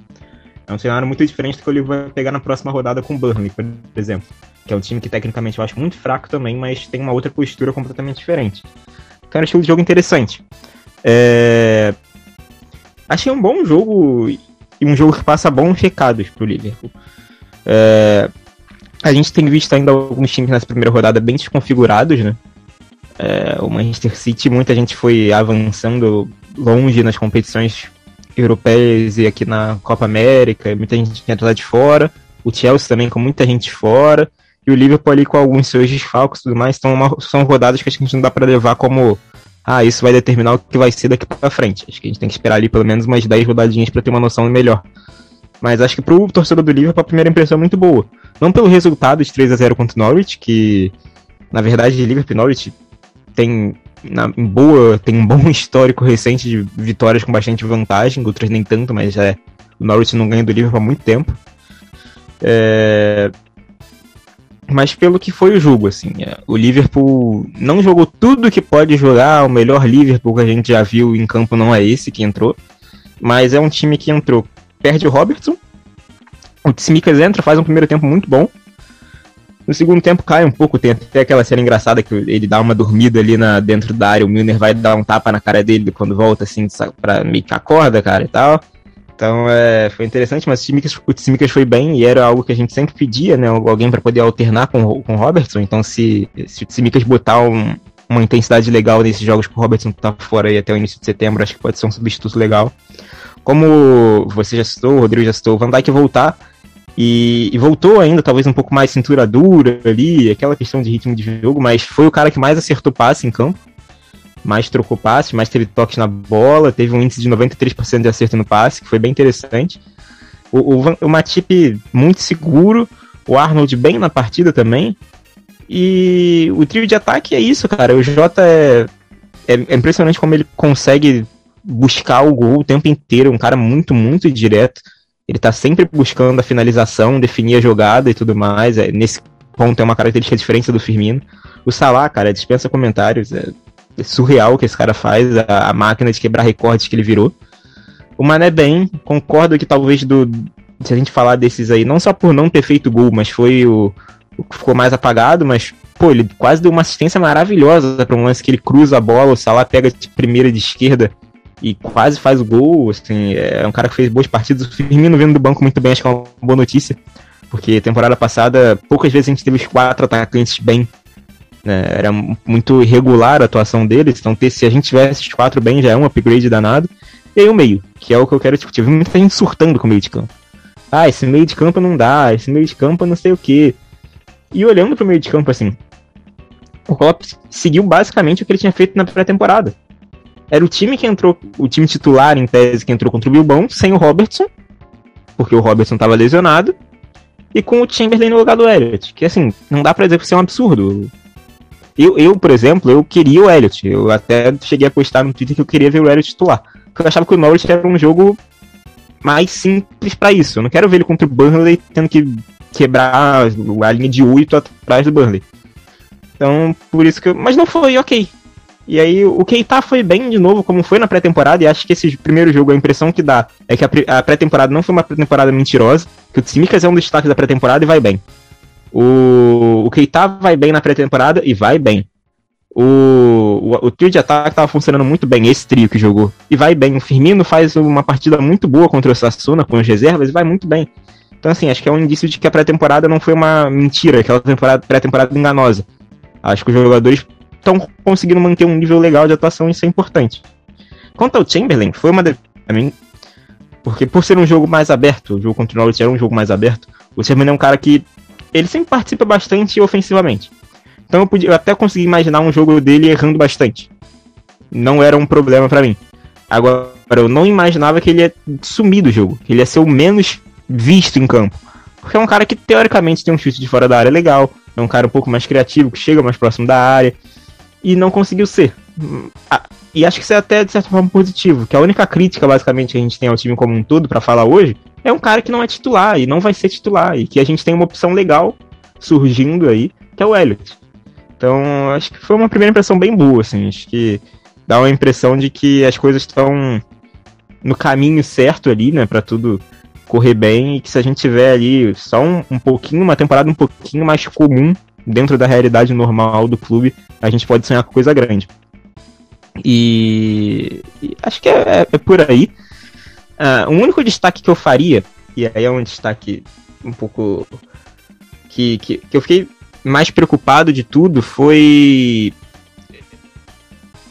É um cenário muito diferente do que o Liverpool vai pegar na próxima rodada com o Burnley, por exemplo. Que é um time que tecnicamente eu acho muito fraco também, mas tem uma outra postura completamente diferente. Então era um estilo de jogo interessante. É... Achei um bom jogo e um jogo que passa bons recados pro Liverpool. É... A gente tem visto ainda alguns times nessa primeira rodada bem desconfigurados, né? É, o Manchester City, muita gente foi avançando longe nas competições europeias e aqui na Copa América, muita gente tinha lá de fora. O Chelsea também com muita gente fora. E o Liverpool ali com alguns seus desfalques e tudo mais. Então uma, são rodadas que a gente não dá para levar como ah, isso vai determinar o que vai ser daqui para frente. Acho que a gente tem que esperar ali pelo menos umas 10 rodadinhas para ter uma noção melhor. Mas acho que pro torcedor do Liverpool a primeira impressão é muito boa. Não pelo resultado de 3 a 0 contra o Norwich, que na verdade Liverpool e Norwich tem na, em boa, tem um bom histórico recente de vitórias com bastante vantagem, outras nem tanto, mas é, o Norwich não ganha do Liverpool há muito tempo. É, mas pelo que foi o jogo, assim, é, o Liverpool não jogou tudo que pode jogar, o melhor Liverpool que a gente já viu em campo não é esse que entrou, mas é um time que entrou, perde o Robertson, o Tsimikas entra, faz um primeiro tempo muito bom, no segundo tempo cai um pouco, tem até aquela cena engraçada que ele dá uma dormida ali na, dentro da área, o Milner vai dar um tapa na cara dele quando volta, assim, pra meio que acorda, cara, e tal. Então é, foi interessante, mas o Tsimikas, foi bem e era algo que a gente sempre pedia, né? Alguém para poder alternar com, com o Robertson. Então, se, se o Tsimikas botar um, uma intensidade legal nesses jogos que o Robertson tá fora aí até o início de setembro, acho que pode ser um substituto legal. Como você já citou, o Rodrigo já citou, o Van Dijk voltar e, e, voltou ainda, talvez um pouco mais cintura dura ali, aquela questão de ritmo de jogo, mas foi o cara que mais acertou passe em campo mais trocou passe, mais teve toques na bola, teve um índice de 93% de acerto no passe, que foi bem interessante. O, o, o Matip muito seguro, o Arnold bem na partida também. E o trio de ataque é isso, cara. O Jota é, é, é impressionante como ele consegue buscar o gol o tempo inteiro. Um cara muito, muito direto. Ele tá sempre buscando a finalização, definir a jogada e tudo mais. É, nesse ponto é uma característica diferente do Firmino. O Salah, cara, dispensa comentários. É, surreal que esse cara faz, a, a, máquina de quebrar recordes que ele virou. O Mané bem, concordo que talvez do. Se a gente falar desses aí, não só por não ter feito gol, mas foi o, o que ficou mais apagado, mas, pô, ele quase deu uma assistência maravilhosa para um lance que ele cruza a bola, o Salah pega de primeira de esquerda e quase faz o gol. Assim, é um cara que fez boas partidas. O Firmino vindo do banco muito bem, acho que é uma boa notícia. Porque temporada passada, poucas vezes a gente teve os quatro atacantes bem né, era muito irregular a atuação deles, então se a gente tivesse esses quatro bem já é um upgrade danado. E aí o meio, que é o que eu quero discutir. Eu muita gente surtando com o meio de campo. Ah, esse meio de campo não dá, esse meio de campo não sei o que. E olhando pro meio de campo assim, o Klopp seguiu basicamente o que ele tinha feito na pré-temporada. Era o time que entrou, o time titular em tese que entrou contra o Bilbao, sem o Robertson, porque o Robertson estava lesionado, e com o Chamberlain no lugar do Elliott, que assim, não dá pra dizer que isso é um absurdo. Eu, eu, por exemplo, eu queria o Elliot. Eu até cheguei a postar no Twitter que eu queria ver o Elliot titular. Porque eu achava que o Norwich era um jogo mais simples para isso. Eu não quero ver ele contra o Burnley tendo que quebrar a linha de 8 atrás do Burnley. Então, por isso que eu... Mas não foi, ok. E aí, o Keita foi bem de novo, como foi na pré-temporada, e acho que esse primeiro jogo, a impressão que dá é que a pré-temporada não foi uma pré-temporada mentirosa, que o Tsimikas é um dos destaques da pré-temporada e vai bem. O, o Keita vai bem na pré-temporada e vai bem. O, o, o, trio de ataque estava funcionando muito bem, esse trio que jogou. E vai bem. O Firmino faz uma partida muito boa contra o Sassuna com as reservas e vai muito bem. Então, assim, acho que é um indício de que a pré-temporada não foi uma mentira, aquela pré-temporada enganosa. Acho que os jogadores estão conseguindo manter um nível legal de atuação isso é importante. Quanto ao Chamberlain, foi uma. De... Mim, porque por ser um jogo mais aberto, o jogo contra o Norwich era um jogo mais aberto, o Chamberlain é um cara que ele sempre participa bastante ofensivamente. Então eu, podia, eu até consegui imaginar um jogo dele errando bastante. Não era um problema para mim. Agora, eu não imaginava que ele ia sumir do jogo, que ele ia ser o menos visto em campo. Porque é um cara que teoricamente tem um chute de fora da área legal, é um cara um pouco mais criativo, que chega mais próximo da área, e não conseguiu ser. E acho que isso é até de certa forma positivo, que a única crítica basicamente que a gente tem ao time como um todo para falar hoje é um cara que não é titular e não vai ser titular, e que a gente tem uma opção legal surgindo aí, que é o Elliot. Então, acho que foi uma primeira impressão bem boa, assim, acho que dá uma impressão de que as coisas estão no caminho certo ali, né, para tudo correr bem, e que se a gente tiver ali só um, um pouquinho, uma temporada um pouquinho mais comum dentro da realidade normal do clube, a gente pode sonhar com coisa grande. E, e acho que é, é, é por aí. Uh, o único destaque que eu faria, e aí é um destaque um pouco. que, que, que eu fiquei mais preocupado de tudo, foi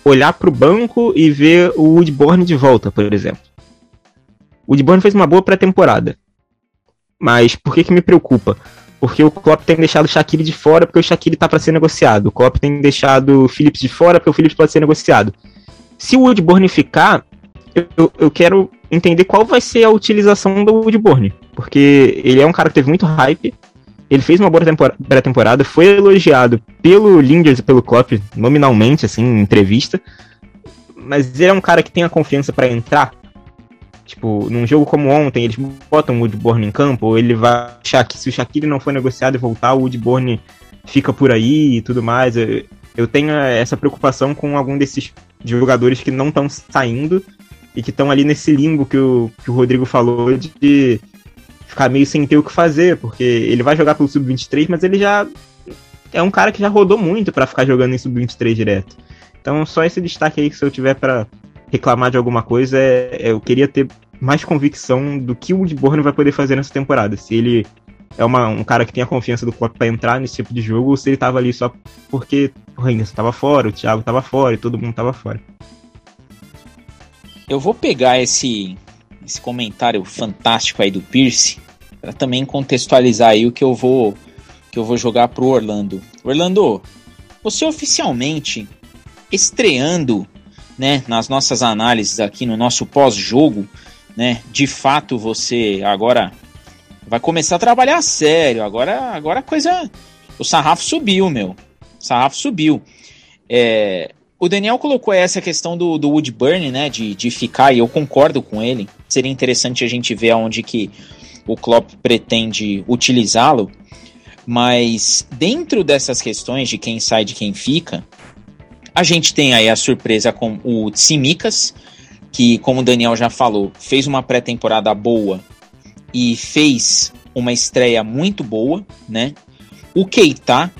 olhar pro banco e ver o Woodborne de volta, por exemplo. O Woodborne fez uma boa pré-temporada. Mas por que que me preocupa? Porque o Klopp tem deixado o Shaqiri de fora porque o Shaqiri tá para ser negociado. O Klopp tem deixado o Phillips de fora porque o Phillips pode ser negociado. Se o Woodborne ficar, eu, eu quero entender qual vai ser a utilização do Woodborne. Porque ele é um cara que teve muito hype. Ele fez uma boa pré-temporada, foi elogiado pelo Linders e pelo Klopp, nominalmente, assim, em entrevista. Mas ele é um cara que tem a confiança para entrar. Tipo, num jogo como ontem, eles botam o Woodborne em campo, ou ele vai achar que se o Shaqiri não for negociado e voltar, o Woodborne fica por aí e tudo mais. Eu, eu tenho essa preocupação com algum desses jogadores que não estão saindo e que estão ali nesse limbo que o, que o Rodrigo falou de ficar meio sem ter o que fazer, porque ele vai jogar pelo Sub-23, mas ele já é um cara que já rodou muito para ficar jogando em Sub-23 direto. Então, só esse destaque aí que se eu tiver para reclamar de alguma coisa, é, é, eu queria ter mais convicção do que o Woodburn vai poder fazer nessa temporada. Se ele é uma, um cara que tem a confiança do Klopp para entrar nesse tipo de jogo, ou se ele tava ali só porque o Reina estava fora, o Thiago estava fora e todo mundo estava fora. Eu vou pegar esse, esse comentário fantástico aí do Pierce para também contextualizar aí o que eu vou que eu vou jogar pro Orlando. Orlando, você oficialmente estreando, né, nas nossas análises aqui no nosso pós-jogo, né? De fato você agora vai começar a trabalhar sério. Agora agora a coisa o sarrafo subiu, meu. O sarrafo subiu. É, o Daniel colocou essa questão do, do Woodburn, né, de, de ficar, e eu concordo com ele. Seria interessante a gente ver aonde que o Klopp pretende utilizá-lo. Mas dentro dessas questões de quem sai de quem fica, a gente tem aí a surpresa com o Tsimikas, que, como o Daniel já falou, fez uma pré-temporada boa e fez uma estreia muito boa, né? O Keita,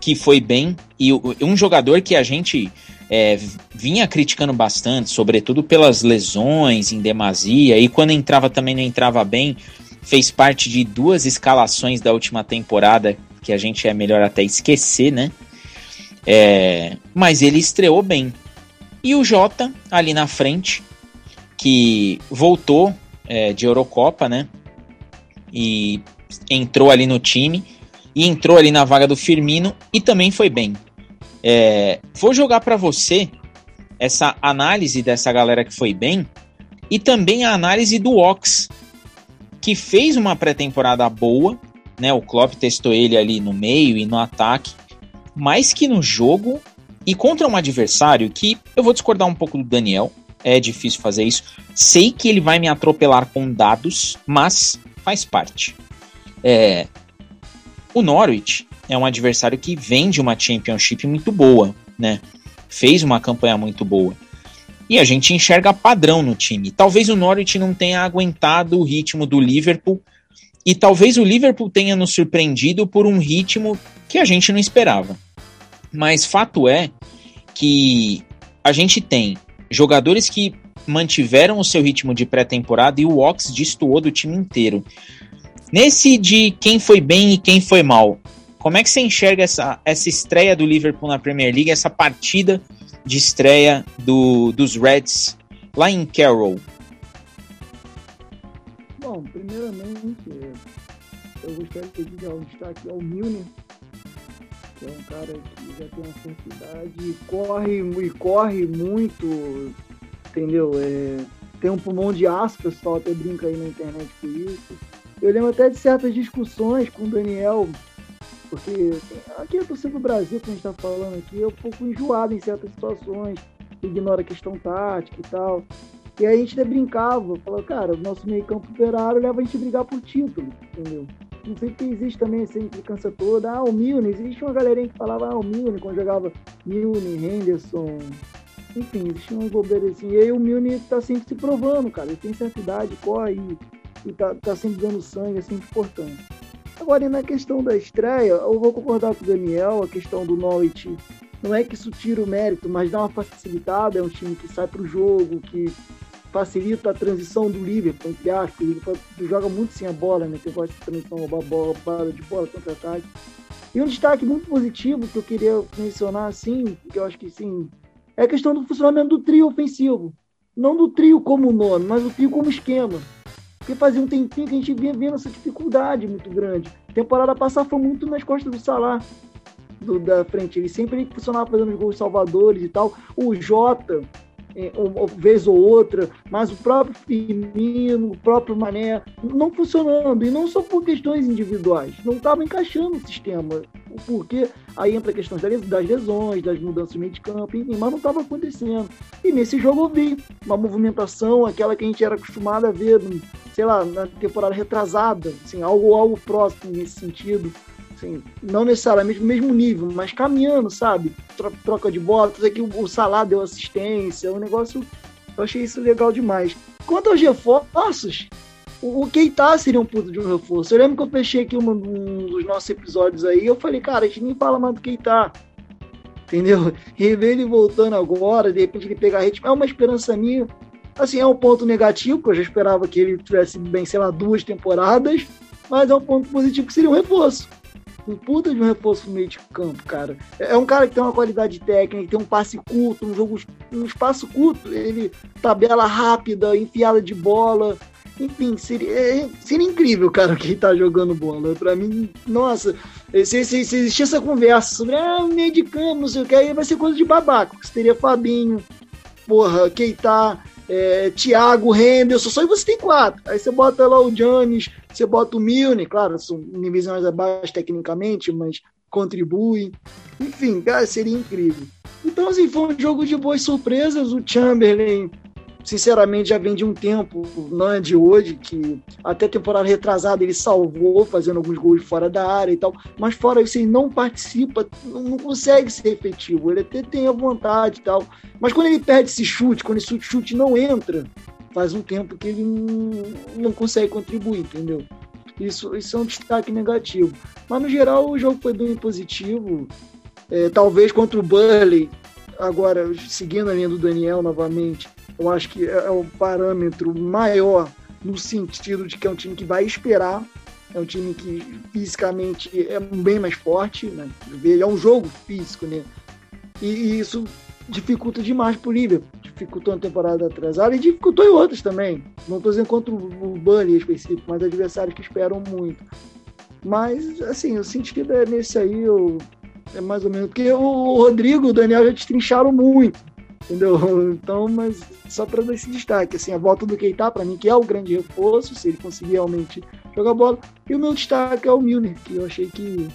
que foi bem, e um jogador que a gente é, vinha criticando bastante, sobretudo pelas lesões em demasia, e quando entrava também não entrava bem, fez parte de duas escalações da última temporada que a gente é melhor até esquecer, né? É, mas ele estreou bem. E o Jota, ali na frente, que voltou é, de Eurocopa, né? E entrou ali no time, e entrou ali na vaga do Firmino, e também foi bem. É, vou jogar para você essa análise dessa galera que foi bem e também a análise do Ox, que fez uma pré-temporada boa, né? O Klopp testou ele ali no meio e no ataque, mais que no jogo e contra um adversário que eu vou discordar um pouco do Daniel, é difícil fazer isso. Sei que ele vai me atropelar com dados, mas faz parte. É, o Norwich é um adversário que vem de uma Championship muito boa, né? Fez uma campanha muito boa. E a gente enxerga padrão no time. Talvez o Norwich não tenha aguentado o ritmo do Liverpool e talvez o Liverpool tenha nos surpreendido por um ritmo que a gente não esperava. Mas fato é que a gente tem jogadores que mantiveram o seu ritmo de pré-temporada e o Ox destoou do time inteiro. Nesse de quem foi bem e quem foi mal, como é que você enxerga essa, essa estreia do Liverpool na Premier League, essa partida de estreia do, dos Reds lá em Carroll? Bom, primeiramente, eu gostaria de dar um destaque ao Milner, que é um cara que já tem uma certa idade e corre, e corre muito, entendeu? É, tem um pulmão de aço, pessoal até brinca aí na internet com isso. Eu lembro até de certas discussões com o Daniel porque aqui a torcida do Brasil, que a gente está falando aqui, é um pouco enjoada em certas situações, ignora a questão tática e tal. E aí a gente até brincava, falava, cara, o nosso meio campo operário leva a gente a brigar por título, entendeu? Porque existe também essa implicância toda. Ah, o Milne, existe uma galerinha que falava, ah, o Milne, quando jogava Milne, Henderson, enfim, existia uma bobeira assim. E aí o Milne tá sempre se provando, cara. Ele tem certa idade, corre e, e tá, tá sempre dando sangue, é sempre importante. Agora, na questão da estreia, eu vou concordar com o Daniel, a questão do Norwich não é que isso tira o mérito, mas dá uma facilitada, é um time que sai para o jogo, que facilita a transição do Liverpool, entre aspas, o joga muito sem a bola, né? Tem voz de transição, roubar bola, roubada de bola, contra-ataque. E um destaque muito positivo que eu queria mencionar, assim, que eu acho que sim, é a questão do funcionamento do trio ofensivo. Não do trio como nome, mas do trio como esquema. Porque fazia um tempinho que a gente vinha vendo essa dificuldade muito grande. temporada passada foi muito nas costas do Salah, do, da frente. Ele sempre funcionava fazendo os gols salvadores e tal. O Jota, é, uma vez ou outra, mas o próprio Firmino, o próprio Mané, não funcionando. E não só por questões individuais, não estava encaixando o sistema. Porque aí entra a questão das lesões, das mudanças de meio de campo, enfim, mas não estava acontecendo. E nesse jogo eu vi uma movimentação, aquela que a gente era acostumado a ver, sei lá, na temporada retrasada, assim, algo, algo próximo nesse sentido assim, não necessariamente no mesmo nível, mas caminhando, sabe? Troca de bola, tudo aqui o Salah deu assistência, o negócio, eu achei isso legal demais. Quanto aos reforços, o, Keita seria um puto de um reforço. Eu lembro que eu fechei aqui um, um dos nossos episódios aí, eu falei, cara, a gente nem fala mais do Keita. Entendeu? E ver ele voltando agora, de repente ele pegar ritmo, é uma esperança minha. Assim, é um ponto negativo, que eu já esperava que ele tivesse bem, sei lá, duas temporadas, mas é um ponto positivo que seria um reforço um puta de um reforço no meio de campo, cara. É um cara que tem uma qualidade técnica, tem um passe curto, um jogo, um espaço curto, ele tabela rápida, enfiada de bola. Enfim, seria, é, seria incrível, cara, quem tá jogando bola. Pra mim, nossa, se, se, se existir essa conversa sobre ah, meio de campo, não sei o que, aí vai ser coisa de babaca. Teria Fabinho, porra, Keita, é, Thiago, Henderson, só você tem quatro. Aí você bota lá o Jones, você bota o Milne, claro, são níveis mais abaixo tecnicamente, mas contribui. Enfim, cara, seria incrível. Então, assim, foi um jogo de boas surpresas. O Chamberlain, sinceramente, já vem de um tempo, não é de hoje, que até temporada retrasada ele salvou, fazendo alguns gols fora da área e tal. Mas fora isso, ele não participa, não consegue ser efetivo. Ele até tem a vontade e tal. Mas quando ele perde esse chute, quando esse chute não entra, faz um tempo que ele não, consegue contribuir, entendeu? Isso, isso é um destaque negativo. Mas no geral o jogo foi bem positivo. É, talvez contra o Burley, agora seguindo a linha do Daniel novamente, eu acho que é, é o parâmetro maior no sentido de que é um time que vai esperar, é um time que fisicamente é bem mais forte, né? É um jogo físico, né? E, isso dificulta demais pro Liverpool. Dificultou na temporada atrasada e dificultou em outras também. Não estou dizendo contra o Burnley específico, mas adversários que esperam muito. Mas, assim, o sentido é nesse aí, eu, é mais ou menos. Porque o Rodrigo e o Daniel já destrincharam muito. Entendeu? Então, mas só para dar esse destaque, assim, a volta do Keita, para mim, que é o grande reforço, se ele conseguir realmente jogar bola. E o meu destaque é o Milner, que eu achei que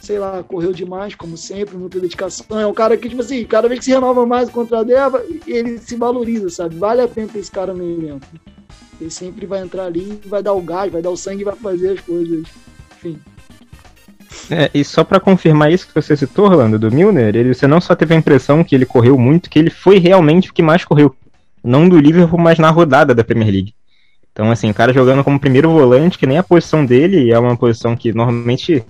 sei lá, correu demais, como sempre, muita dedicação. É um cara que, tipo assim, cada vez que se renova mais contra a Deva, ele se valoriza, sabe? Vale a pena ter esse cara no elenco. Ele sempre vai entrar ali, vai dar o gás, vai dar o sangue, vai fazer as coisas. Enfim. É, e só para confirmar isso que você citou, Orlando, do Milner, ele, você não só teve a impressão que ele correu muito, que ele foi realmente o que mais correu. Não do Liverpool, mas na rodada da Premier League. Então, assim, o cara jogando como primeiro volante, que nem a posição dele, é uma posição que normalmente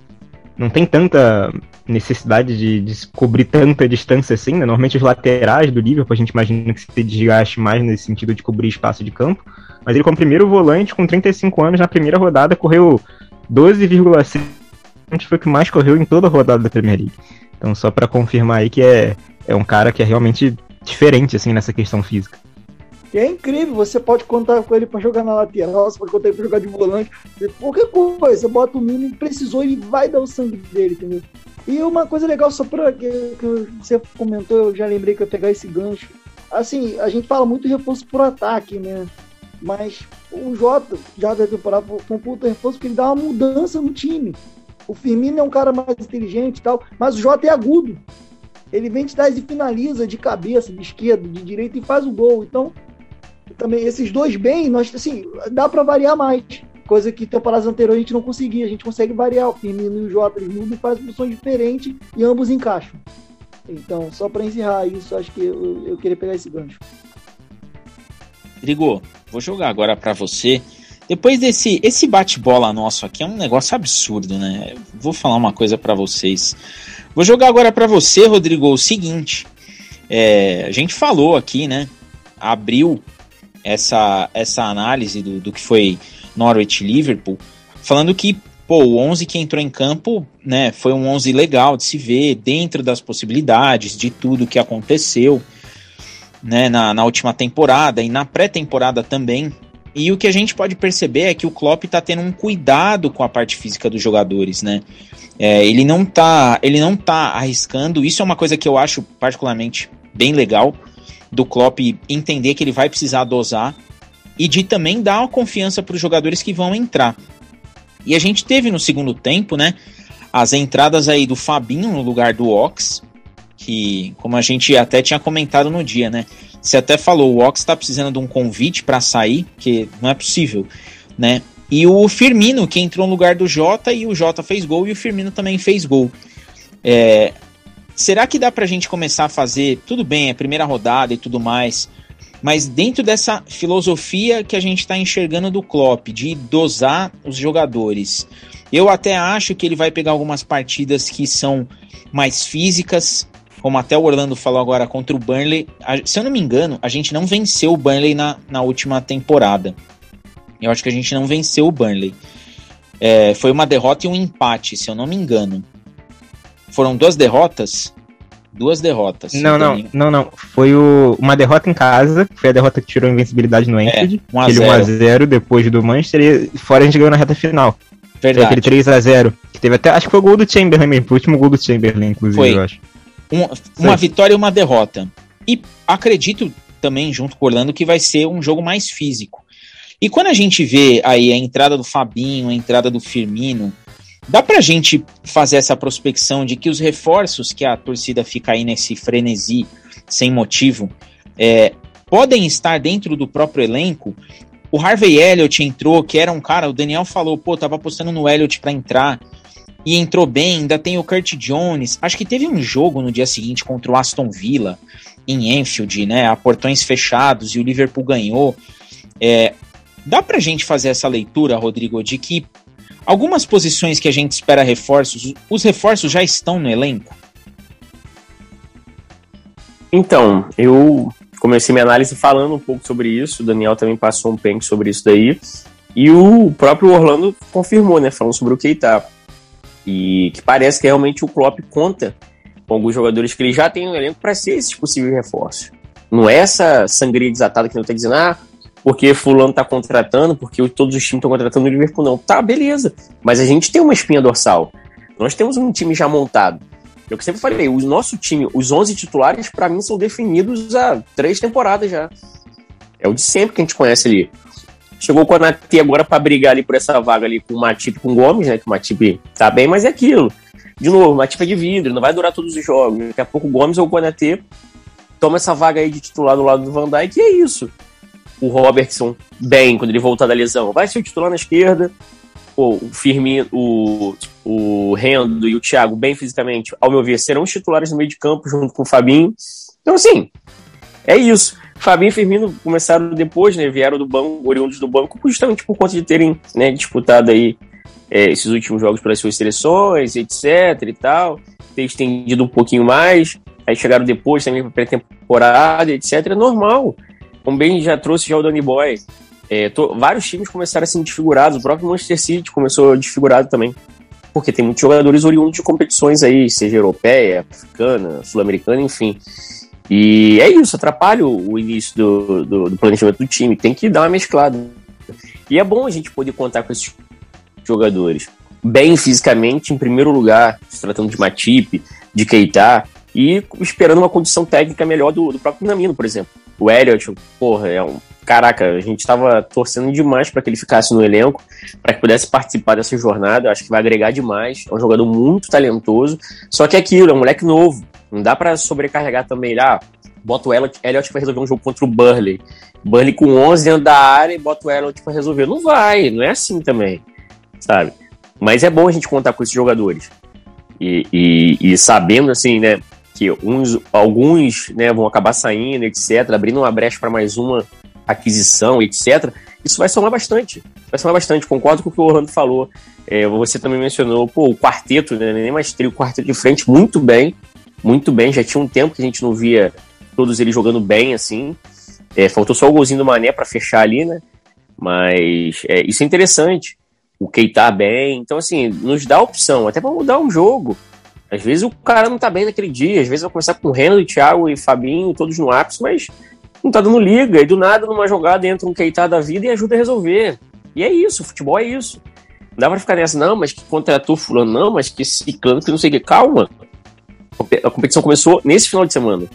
não tem tanta necessidade de, de cobrir tanta distância assim, né? Normalmente os laterais do Liverpool a gente imagina que se desgaste mais nesse sentido de cobrir espaço de campo. Mas ele, como primeiro volante, com 35 anos, na primeira rodada, correu 12,5 foi o que mais correu em toda a rodada da Premier League. Então, só para confirmar aí que é, é um cara que é realmente diferente, assim, nessa questão física. É incrível, você pode contar com ele para jogar na lateral, você pode contar ele para jogar de volante, qualquer coisa, você bota o mínimo, precisou, ele vai dar o sangue dele, entendeu? E uma coisa legal, só para que, que, você comentou, eu já lembrei que eu ia pegar esse gancho. Assim, a gente fala muito reforço por ataque, né? Mas o Jota, já da temporada, foi um puto reforço porque ele dá uma mudança no time. O Firmino é um cara mais inteligente e tal, mas o Jota é agudo. Ele vem de trás e finaliza de cabeça, de esquerda, de direita e faz o gol. Então, também esses dois bem, nós assim, dá para variar mais. Coisa que temporadas anteriores a gente não conseguia. A gente consegue variar. O Firmino e o Jota eles mudam e fazem funções diferentes e ambos encaixam. Então, só para encerrar isso, acho que eu, eu queria pegar esse gancho. Rodrigo, vou jogar agora para você. Depois desse esse bate-bola nosso aqui é um negócio absurdo, né? Vou falar uma coisa para vocês. Vou jogar agora para você, Rodrigo, o seguinte. É, a gente falou aqui, né? Abriu essa, essa análise do, do que foi Norwich Liverpool, falando que pô, o 11 que entrou em campo, né, foi um 11 legal de se ver, dentro das possibilidades, de tudo que aconteceu. né, na, na última temporada e na pré-temporada também. E o que a gente pode perceber é que o Klopp está tendo um cuidado com a parte física dos jogadores, né? É, ele não tá, ele não tá arriscando. Isso é uma coisa que eu acho particularmente bem legal do Klopp entender que ele vai precisar dosar e de também dar uma confiança para os jogadores que vão entrar. E a gente teve no segundo tempo, né, as entradas aí do Fabinho no lugar do Ox, que como a gente até tinha comentado no dia, né? Você até falou, o Ox está precisando de um convite para sair, que não é possível, né? E o Firmino, que entrou no lugar do Jota, e o Jota fez gol, e o Firmino também fez gol. É, será que dá pra gente começar a fazer, tudo bem, é primeira rodada e tudo mais, mas dentro dessa filosofia que a gente está enxergando do Klopp, de dosar os jogadores, eu até acho que ele vai pegar algumas partidas que são mais físicas, como até o Orlando falou agora contra o Burnley. Se eu não me engano, a gente não venceu o Burnley na, na última temporada. Eu acho que a gente não venceu o Burnley. É, foi uma derrota e um empate, se eu não me engano. Foram duas derrotas? Duas derrotas. Não, não, não, não. Foi o- uma derrota em casa, foi a derrota que tirou a invencibilidade no Anfield. É, 1 a aquele 0. 1x0 depois do Manchester e fora a gente ganhou na reta final. Foi Verdade. aquele 3x0. Que teve até. Acho que foi o gol do Chamberlain mesmo. Foi o último gol do Chamberlain, inclusive, Foi. eu acho. Um- uma vitória e uma derrota. E acredito também, junto com o Orlando, que vai ser um jogo mais físico. E quando a gente vê aí a entrada do Fabinho, a entrada do Firmino, dá pra gente fazer essa prospecção de que os reforços que a torcida fica aí nesse frenesi sem motivo é, podem estar dentro do próprio elenco. O Harvey Elliott entrou, que era um cara, o Daniel falou, pô, tava apostando no Elliott pra entrar e entrou bem. Ainda tem o Kurt Jones. Acho que teve um jogo no dia seguinte contra o Aston Villa em Enfield, né? A portões fechados e o Liverpool ganhou. É, dá pra gente fazer essa leitura, Rodrigo, de que algumas posições que a gente espera reforços, os reforços já estão no elenco? Então, eu comecei minha análise falando um pouco sobre isso, o Daniel também passou um penque sobre isso daí, e o próprio Orlando confirmou, né, falando sobre o Keita. E que parece que realmente o Klopp conta com alguns jogadores que ele já tem no elenco para ser esses possíveis reforços. Não é essa sangria desatada que não tá dizendo, ah, porque fulano tá contratando, porque todos os times estão contratando o Liverpool, não. Tá, beleza. Mas a gente tem uma espinha dorsal. Nós temos um time já montado. O que eu sempre falei, o nosso time, os 11 titulares, para mim, são definidos há três temporadas já. É o de sempre que a gente conhece ali. Chegou o Konate agora para brigar ali por essa vaga ali com o Matip com o Gomes, né? Que o Matip tá bem, mas é aquilo. De novo, o Matip é de vidro, não vai durar todos os jogos. Daqui a pouco o Gomes ou o Konate toma essa vaga aí de titular do lado do Van Dijk e é isso. O Robertson, bem, quando ele voltar da lesão, vai ser o titular na esquerda. Pô, o Firmino, o, o Rendo e o Thiago, bem fisicamente, ao meu ver, serão os titulares no meio de campo junto com o Fabinho. Então, assim, é isso. Fabinho e Firmino começaram depois, né? Vieram do banco, oriundos do banco, justamente por conta de terem né, disputado aí é, esses últimos jogos pelas suas seleções, etc e tal. Ter estendido um pouquinho mais. Aí chegaram depois também para pré-temporada, etc. É normal. Bem já trouxe já o Danny Boy. É, to- vários times começaram a ser desfigurados. O próprio Manchester City começou desfigurado também. Porque tem muitos jogadores oriundos de competições aí, seja europeia, africana, sul-americana, enfim. E é isso, atrapalha o, o início do, do, do planejamento do time. Tem que dar uma mesclada. E é bom a gente poder contar com esses jogadores bem fisicamente, em primeiro lugar, se tratando de Matip, de Keita, e esperando uma condição técnica melhor do, do próprio Minamino, por exemplo. O Elliot, porra, é um. Caraca, a gente estava torcendo demais para que ele ficasse no elenco, para que pudesse participar dessa jornada. Acho que vai agregar demais. É um jogador muito talentoso. Só que é aquilo, é um moleque novo. Não dá para sobrecarregar também. Ah, bota o Elliot, Elliot resolver um jogo contra o Burley. Burley com 11 dentro da área e bota o Elliot para resolver. Não vai, não é assim também, sabe? Mas é bom a gente contar com esses jogadores. E, e, e sabendo, assim, né, que uns, alguns né, vão acabar saindo, etc., abrindo uma brecha para mais uma aquisição, etc., isso vai somar bastante. Vai somar bastante. Concordo com o que o Orlando falou. É, você também mencionou, pô, o quarteto, né, nem mais trio, o quarteto de frente, muito bem. Muito bem. Já tinha um tempo que a gente não via todos eles jogando bem, assim. É, faltou só o golzinho do Mané para fechar ali, né? Mas é, isso é interessante. O Keita bem. Então, assim, nos dá opção, até para mudar um jogo. Às vezes o cara não tá bem naquele dia, às vezes vai começar com o Renan, Thiago e Fabinho, todos no ápice, mas não tá dando liga, e do nada, numa jogada, entra um Keita da vida e ajuda a resolver. E é isso, futebol é isso. Não dá pra ficar nessa, não, mas que contratou fulano, não, mas que ciclano, que não sei o que. Calma. A competição começou nesse final de semana.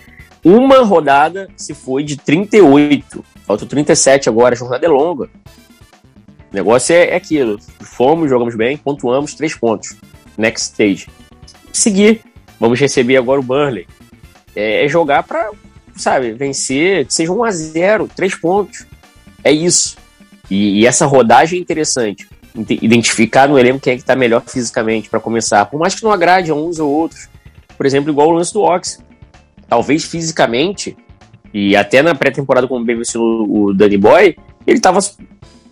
Uma rodada se foi de 38. Faltam 37 agora, a jornada é longa. O negócio é, é aquilo. Fomos, jogamos bem, pontuamos, três pontos. Next stage. Seguir. Vamos receber agora o Burnley. É, é jogar pra, sabe, vencer, seja 1 a 0 três pontos. É isso. E, e essa rodagem é interessante. Identificar no elenco quem é que tá melhor fisicamente para começar. Por mais que não agrade a uns ou outros. Por exemplo, igual o lance do Ox. Talvez fisicamente, e até na pré-temporada, como bem mencionou o Danny Boy, ele tava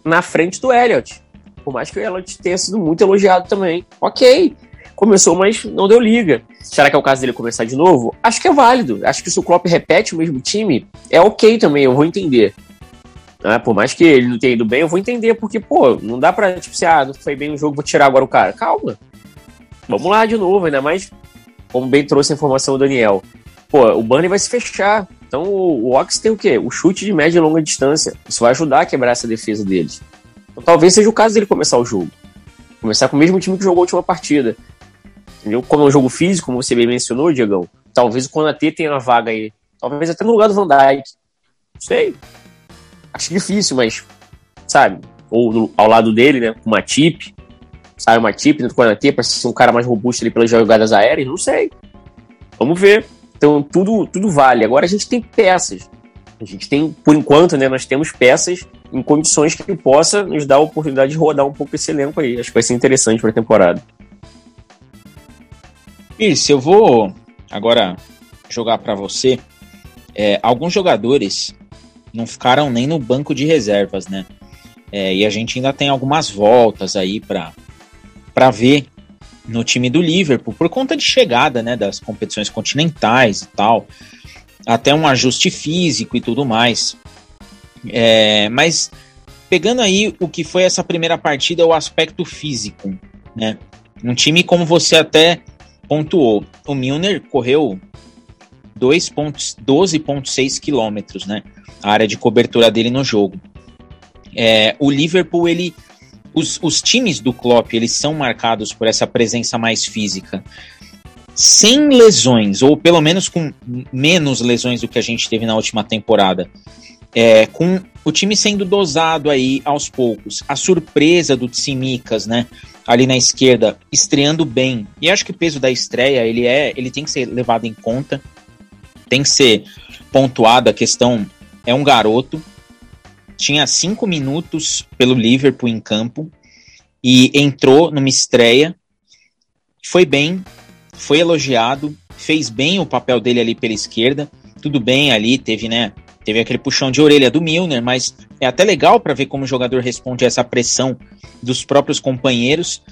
na frente do Elliott. Por mais que o Elliott tenha sido muito elogiado também. Ok, começou, mas não deu liga. Será que é o caso dele começar de novo? Acho que é válido. Acho que se o Klopp repete o mesmo time, é ok também, eu vou entender. Ah, por mais que ele não tenha ido bem, eu vou entender, porque, pô, não dá pra, tipo, se, ah, não foi bem o jogo, vou tirar agora o cara. Calma. Vamos lá de novo, ainda mais, como bem trouxe a informação o Daniel. Pô, o Bunny vai se fechar. Então o, o Ox tem o quê? O chute de média e longa distância. Isso vai ajudar a quebrar essa defesa deles. Então talvez seja o caso dele começar o jogo. Começar com o mesmo time que jogou a última partida. Entendeu? Como é um jogo físico, como você bem mencionou, Diegão, talvez o Konatê tenha uma vaga aí. Talvez até no lugar do Van Dijk. Não sei. Acho difícil, mas, sabe? Ou no, ao lado dele, né? Com uma tip. Sai uma tip dentro do Konatê para ser um cara mais robusto ali pelas jogadas aéreas. Não sei. Vamos ver. Então tudo, tudo vale. Agora a gente tem peças. A gente tem, por enquanto, né? Nós temos peças em condições que possa nos dar a oportunidade de rodar um pouco esse elenco aí. Acho que vai ser interessante para a temporada. Isso, eu vou agora jogar para você. É, alguns jogadores não ficaram nem no banco de reservas, né? É, e a gente ainda tem algumas voltas aí para ver no time do Liverpool, por conta de chegada né, das competições continentais e tal, até um ajuste físico e tudo mais. É, mas pegando aí o que foi essa primeira partida, o aspecto físico, né? Um time como você até pontuou. O Milner correu 12,6 quilômetros, né? A área de cobertura dele no jogo. É, o Liverpool, ele. Os, os times do Klopp, eles são marcados por essa presença mais física. Sem lesões, ou pelo menos com menos lesões do que a gente teve na última temporada. É, com o time sendo dosado aí aos poucos. A surpresa do Tsimikas, né? ali na esquerda, estreando bem. E acho que o peso da estreia, ele é, ele tem que ser levado em conta. Tem que ser pontuado a questão é um garoto. Tinha cinco minutos pelo Liverpool em campo e entrou numa estreia. Foi bem, foi elogiado, fez bem o papel dele ali pela esquerda. Tudo bem ali, teve, né? Teve aquele puxão de orelha do Milner, mas é até legal para ver como o jogador responde a essa pressão dos próprios companheiros.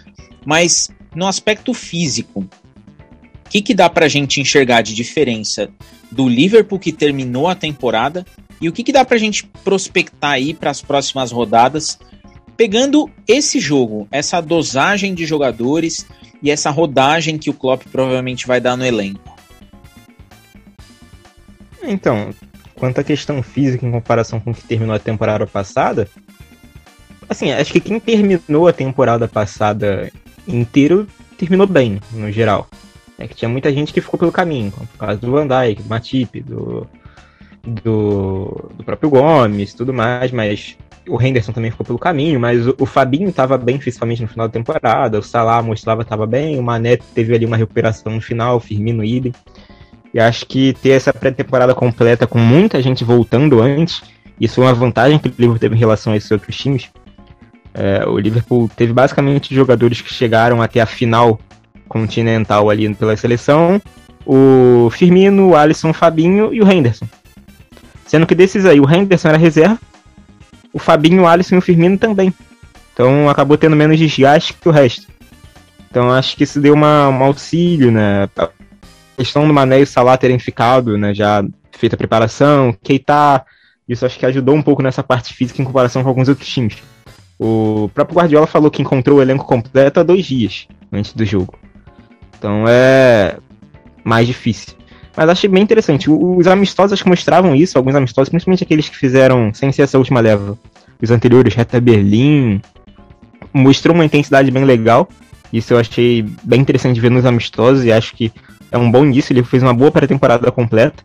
Mas no aspecto físico, o que, que dá para a gente enxergar de diferença do Liverpool que terminou a temporada e o que, que dá para a gente prospectar aí para as próximas rodadas, pegando esse jogo, essa dosagem de jogadores e essa rodagem que o Klopp provavelmente vai dar no elenco? Então, Quanto à questão física em comparação com o que terminou a temporada passada, assim, acho que quem terminou a temporada passada inteiro terminou bem, no geral. É que tinha muita gente que ficou pelo caminho, por causa do Van Dijk, do Matip, do, do, do próprio Gomes, tudo mais, mas o Henderson também ficou pelo caminho, mas o, o Fabinho estava bem fisicamente no final da temporada, o Salah mostrava estava bem, o Mané teve ali uma recuperação no final, o Firmino idem. E acho que ter essa pré-temporada completa com muita gente voltando antes, isso é uma vantagem que o Liverpool teve em relação a esses outros times. É, o Liverpool teve basicamente jogadores que chegaram até a final continental ali pela seleção. O Firmino, o Alisson, o Fabinho e o Henderson. Sendo que desses aí, o Henderson era reserva, o Fabinho, o Alisson e o Firmino também. Então acabou tendo menos desgaste que o resto. Então acho que isso deu uma, um auxílio, né? questão do Mané e o Salah terem ficado, né, já feita a preparação, Keita, isso acho que ajudou um pouco nessa parte física em comparação com alguns outros times. O próprio Guardiola falou que encontrou o elenco completo há dois dias antes do jogo. Então é mais difícil. Mas achei bem interessante. Os amistosos que mostravam isso, alguns amistosos, principalmente aqueles que fizeram sem ser essa última leva. Os anteriores, Reta Berlim, mostrou uma intensidade bem legal. Isso eu achei bem interessante ver nos amistosos e acho que é um bom início. Ele fez uma boa pré-temporada completa.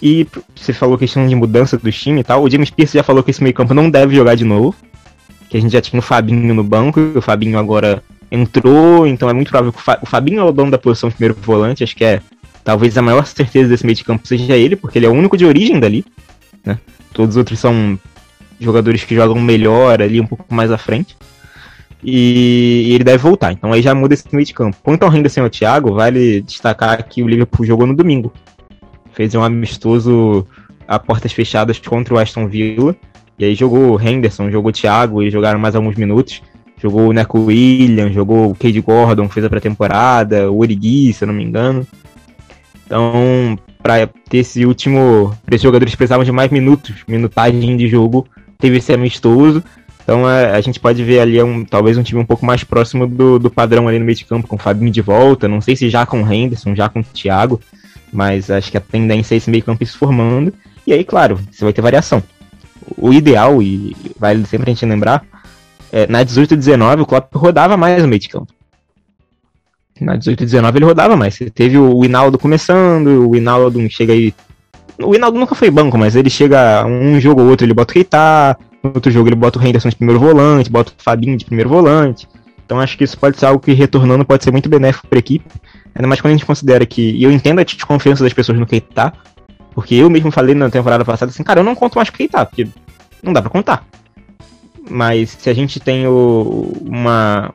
E você falou questão de mudança do time e tal. O James Pierce já falou que esse meio-campo não deve jogar de novo. Que a gente já tinha o Fabinho no banco, o Fabinho agora entrou, então é muito provável que o Fabinho é o dono da posição de primeiro volante, acho que é talvez a maior certeza desse meio de campo seja ele, porque ele é o único de origem dali, né? Todos os outros são jogadores que jogam melhor ali um pouco mais à frente. E, e ele deve voltar, então aí já muda esse meio de campo. Quanto ao Henderson e ao Thiago, vale destacar que o Liverpool jogou no domingo. Fez um amistoso a portas fechadas contra o Aston Villa. E aí jogou o Henderson, jogou o Thiago, eles jogaram mais alguns minutos. Jogou o Neco Williams, jogou o Cade Gordon, fez a pré-temporada, o Origi, se eu não me engano. Então, para ter esse último. Esses jogadores precisavam de mais minutos, minutagem de jogo, teve esse amistoso. Então a, é, a gente pode ver ali um, talvez um time um pouco mais próximo do, do padrão ali no meio de campo, com o Fabinho de volta. Não sei se já com o Henderson, já com o Thiago, mas acho que a tendência é esse meio campo se formando. E aí, claro, você vai ter variação. O ideal, e vale sempre a gente lembrar, é, na 18 e 19 o Klopp rodava mais no meio de campo. Na 18 e 19 ele rodava mais. Teve o Hinaldo começando, o Hinaldo chega aí. O Hinaldo nunca foi banco, mas ele chega um jogo ou outro, ele bota o Keita, no outro jogo ele bota o Henderson de primeiro volante, bota o Fabinho de primeiro volante. Então acho que isso pode ser algo que retornando pode ser muito benéfico para a equipe. Ainda mais quando a gente considera que. E eu entendo a desconfiança das pessoas no Keita, porque eu mesmo falei na temporada passada assim, cara, eu não conto mais com o Keita, porque não dá para contar. Mas se a gente tem o, uma,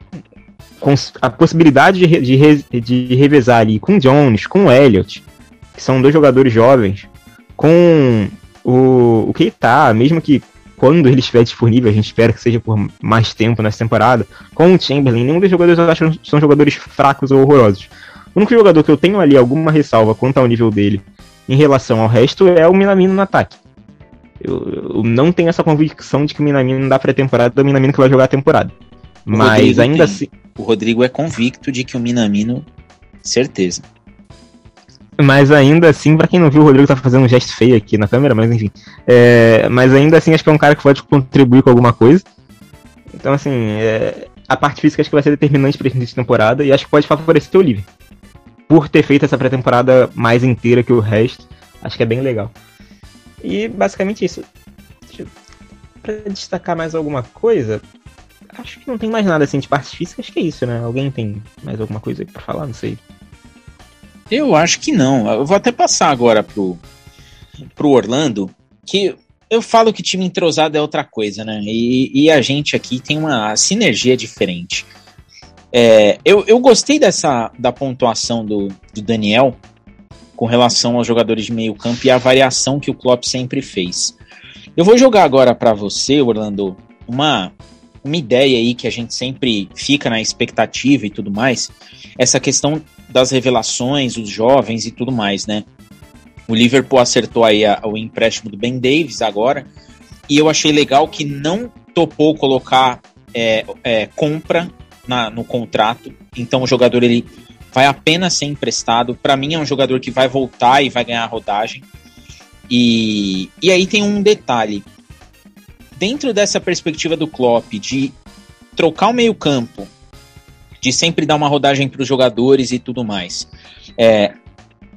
a possibilidade de, de, de revezar ali com o Jones, com o Elliott, que são dois jogadores jovens, com o, o Keita, mesmo que quando ele estiver disponível, a gente espera que seja por mais tempo nessa temporada, com o Chamberlain, nenhum dos jogadores eu acho que são jogadores fracos ou horrorosos. O único jogador que eu tenho ali alguma ressalva quanto ao nível dele em relação ao resto é o Minamino no ataque. Eu, eu não tenho essa convicção de que o Minamino dá pré-temporada, o Minamino que vai jogar a temporada. Mas ainda tem. assim. O Rodrigo é convicto de que o Minamino. Certeza. Mas ainda assim, pra quem não viu, o Rodrigo tá fazendo um gesto feio aqui na câmera, mas enfim. É, mas ainda assim, acho que é um cara que pode contribuir com alguma coisa. Então, assim, é, a parte física acho que vai ser determinante pra esse temporada e acho que pode favorecer o Oliver. Por ter feito essa pré-temporada mais inteira que o resto, acho que é bem legal. E basicamente isso. Eu... Pra destacar mais alguma coisa, acho que não tem mais nada assim de parte física, acho que é isso, né? Alguém tem mais alguma coisa pra falar? Não sei. Eu acho que não. Eu vou até passar agora pro, pro Orlando, que eu falo que time entrosado é outra coisa, né? E, e a gente aqui tem uma sinergia diferente. É, eu, eu gostei dessa da pontuação do, do Daniel com relação aos jogadores de meio campo e a variação que o Klopp sempre fez. Eu vou jogar agora para você, Orlando, uma uma ideia aí que a gente sempre fica na expectativa e tudo mais, essa questão das revelações, os jovens e tudo mais, né? O Liverpool acertou aí a, o empréstimo do Ben Davis agora, e eu achei legal que não topou colocar é, é, compra na, no contrato, então o jogador ele vai apenas ser emprestado. Para mim é um jogador que vai voltar e vai ganhar rodagem. E, e aí tem um detalhe dentro dessa perspectiva do Klopp de trocar o meio-campo, de sempre dar uma rodagem para os jogadores e tudo mais, é,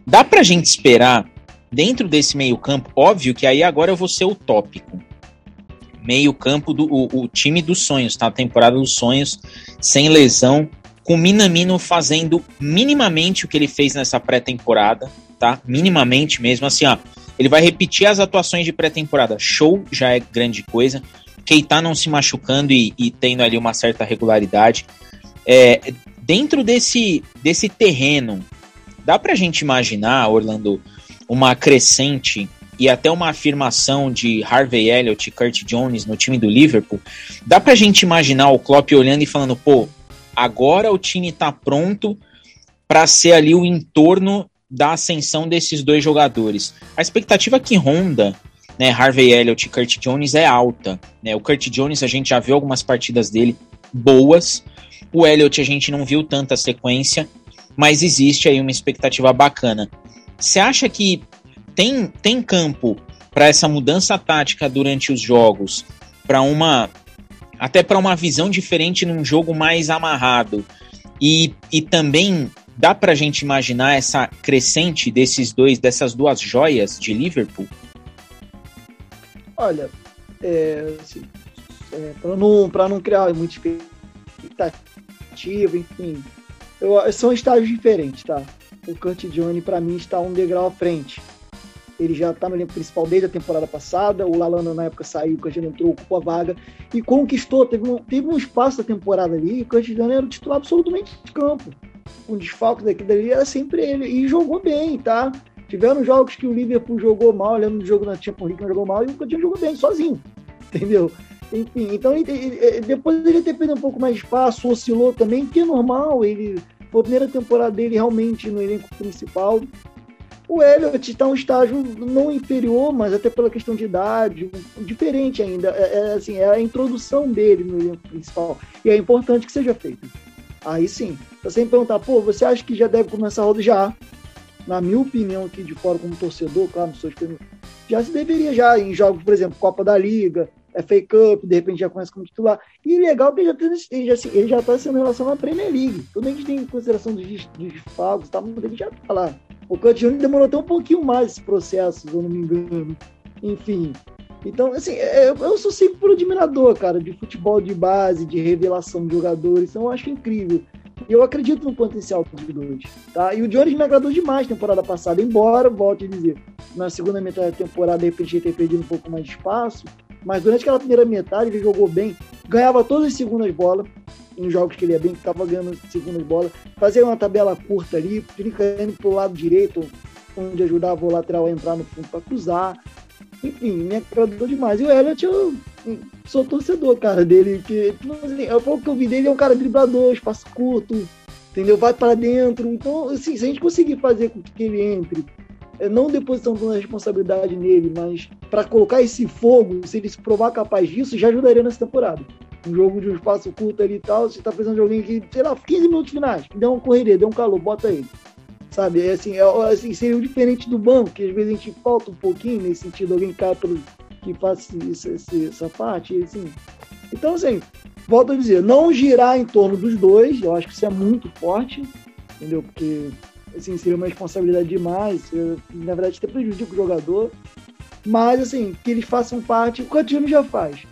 dá para a gente esperar dentro desse meio-campo? Óbvio que aí agora eu vou ser utópico. Meio-campo do o, o, time dos sonhos, tá? A temporada dos sonhos, sem lesão, com o Minamino fazendo minimamente o que ele fez nessa pré-temporada, tá? Minimamente mesmo, assim, ó ele vai repetir as atuações de pré-temporada. Show já é grande coisa. Keita não se machucando e, e tendo ali uma certa regularidade. É, dentro desse, desse terreno, dá pra gente imaginar, Orlando, uma crescente e até uma afirmação de Harvey Elliott e Kurt Jones no time do Liverpool, dá pra gente imaginar o Klopp olhando e falando, pô, agora o time tá pronto para ser ali o entorno da ascensão desses dois jogadores. A expectativa que ronda né, Harvey Elliott e Kurt Jones é alta. Né? O Kurt Jones a gente já viu algumas partidas dele boas. O Elliott a gente não viu tanta sequência, mas existe aí uma expectativa bacana. Você acha que tem, tem campo para essa mudança tática durante os jogos, para uma até para uma visão diferente num jogo mais amarrado e, e também dá para a gente imaginar essa crescente desses dois dessas duas joias de Liverpool? Olha, é, assim, é, para não não criar muita expectativa, enfim, eu, são estágios diferentes, tá? O Kurt Johnny para mim está um degrau à frente ele já está no elenco principal desde a temporada passada. O Lalana, na época, saiu, o Cantilano entrou, ocupou a vaga e conquistou. Teve um, teve um espaço da temporada ali. E o Cantilano era o titular absolutamente de campo. Um desfalque daquele dali era sempre ele. E jogou bem, tá? Tiveram jogos que o Liverpool jogou mal, olhando no jogo na Champions League, jogou mal, e o Coutinho jogou bem, sozinho. Entendeu? Enfim, então depois ele ter perdido um pouco mais de espaço, oscilou também, que é normal. Ele foi a primeira temporada dele realmente no elenco principal. O Elliot está um estágio não inferior, mas até pela questão de idade, diferente ainda. É, é, assim, é a introdução dele no elenco principal. E é importante que seja feito. Aí sim. Você me perguntar, pô, você acha que já deve começar a roda? Já. Na minha opinião, aqui de fora, como torcedor, claro, não sou já se deveria já em jogos, por exemplo, Copa da Liga, FA Cup, de repente já começa como titular. E legal que ele já, assim, ele já tá sendo relacionado à Premier League. Tudo a gente tem em consideração dos desfalques, tá, ele já tá lá. O Cantione demorou até um pouquinho mais esse processo, se eu não me engano. Enfim. Então, assim, é, eu sou sempre um admirador, cara, de futebol de base, de revelação de jogadores. Então, eu acho incrível. Eu acredito no potencial dos dois, tá? E o Jones me agradou demais na temporada passada, embora, volte a dizer, na segunda metade da temporada, de repente, ele ter perdido um pouco mais de espaço, mas durante aquela primeira metade ele jogou bem, ganhava todas as segundas bolas, em jogos que ele ia bem, que estava ganhando segundas bolas, fazia uma tabela curta ali, clicando para o lado direito, onde ajudava o lateral a entrar no fundo para cruzar. Enfim, me agradou demais. E o Elliot, eu sou torcedor, cara, dele, que tipo assim, é o pouco que eu vi dele, é um cara driblador, espaço curto, entendeu? Vai para dentro. Então, assim, se a gente conseguir fazer com que ele entre, é, não depositando a responsabilidade nele, mas para colocar esse fogo, se ele se provar capaz disso, já ajudaria nessa temporada um jogo de um espaço curto ali e tal, você tá precisando de alguém que, sei lá, 15 minutos finais, dê uma correria, dê um calor, bota ele. Sabe? É assim, é, assim, seria diferente do banco, que às vezes a gente falta um pouquinho nesse sentido, alguém cá pelo, que faça essa, essa parte, assim. Então, assim, volto a dizer, não girar em torno dos dois, eu acho que isso é muito forte, entendeu? Porque, assim, seria uma responsabilidade demais, na verdade, até prejudica o jogador, mas, assim, que eles façam parte, o Coutinho já faz,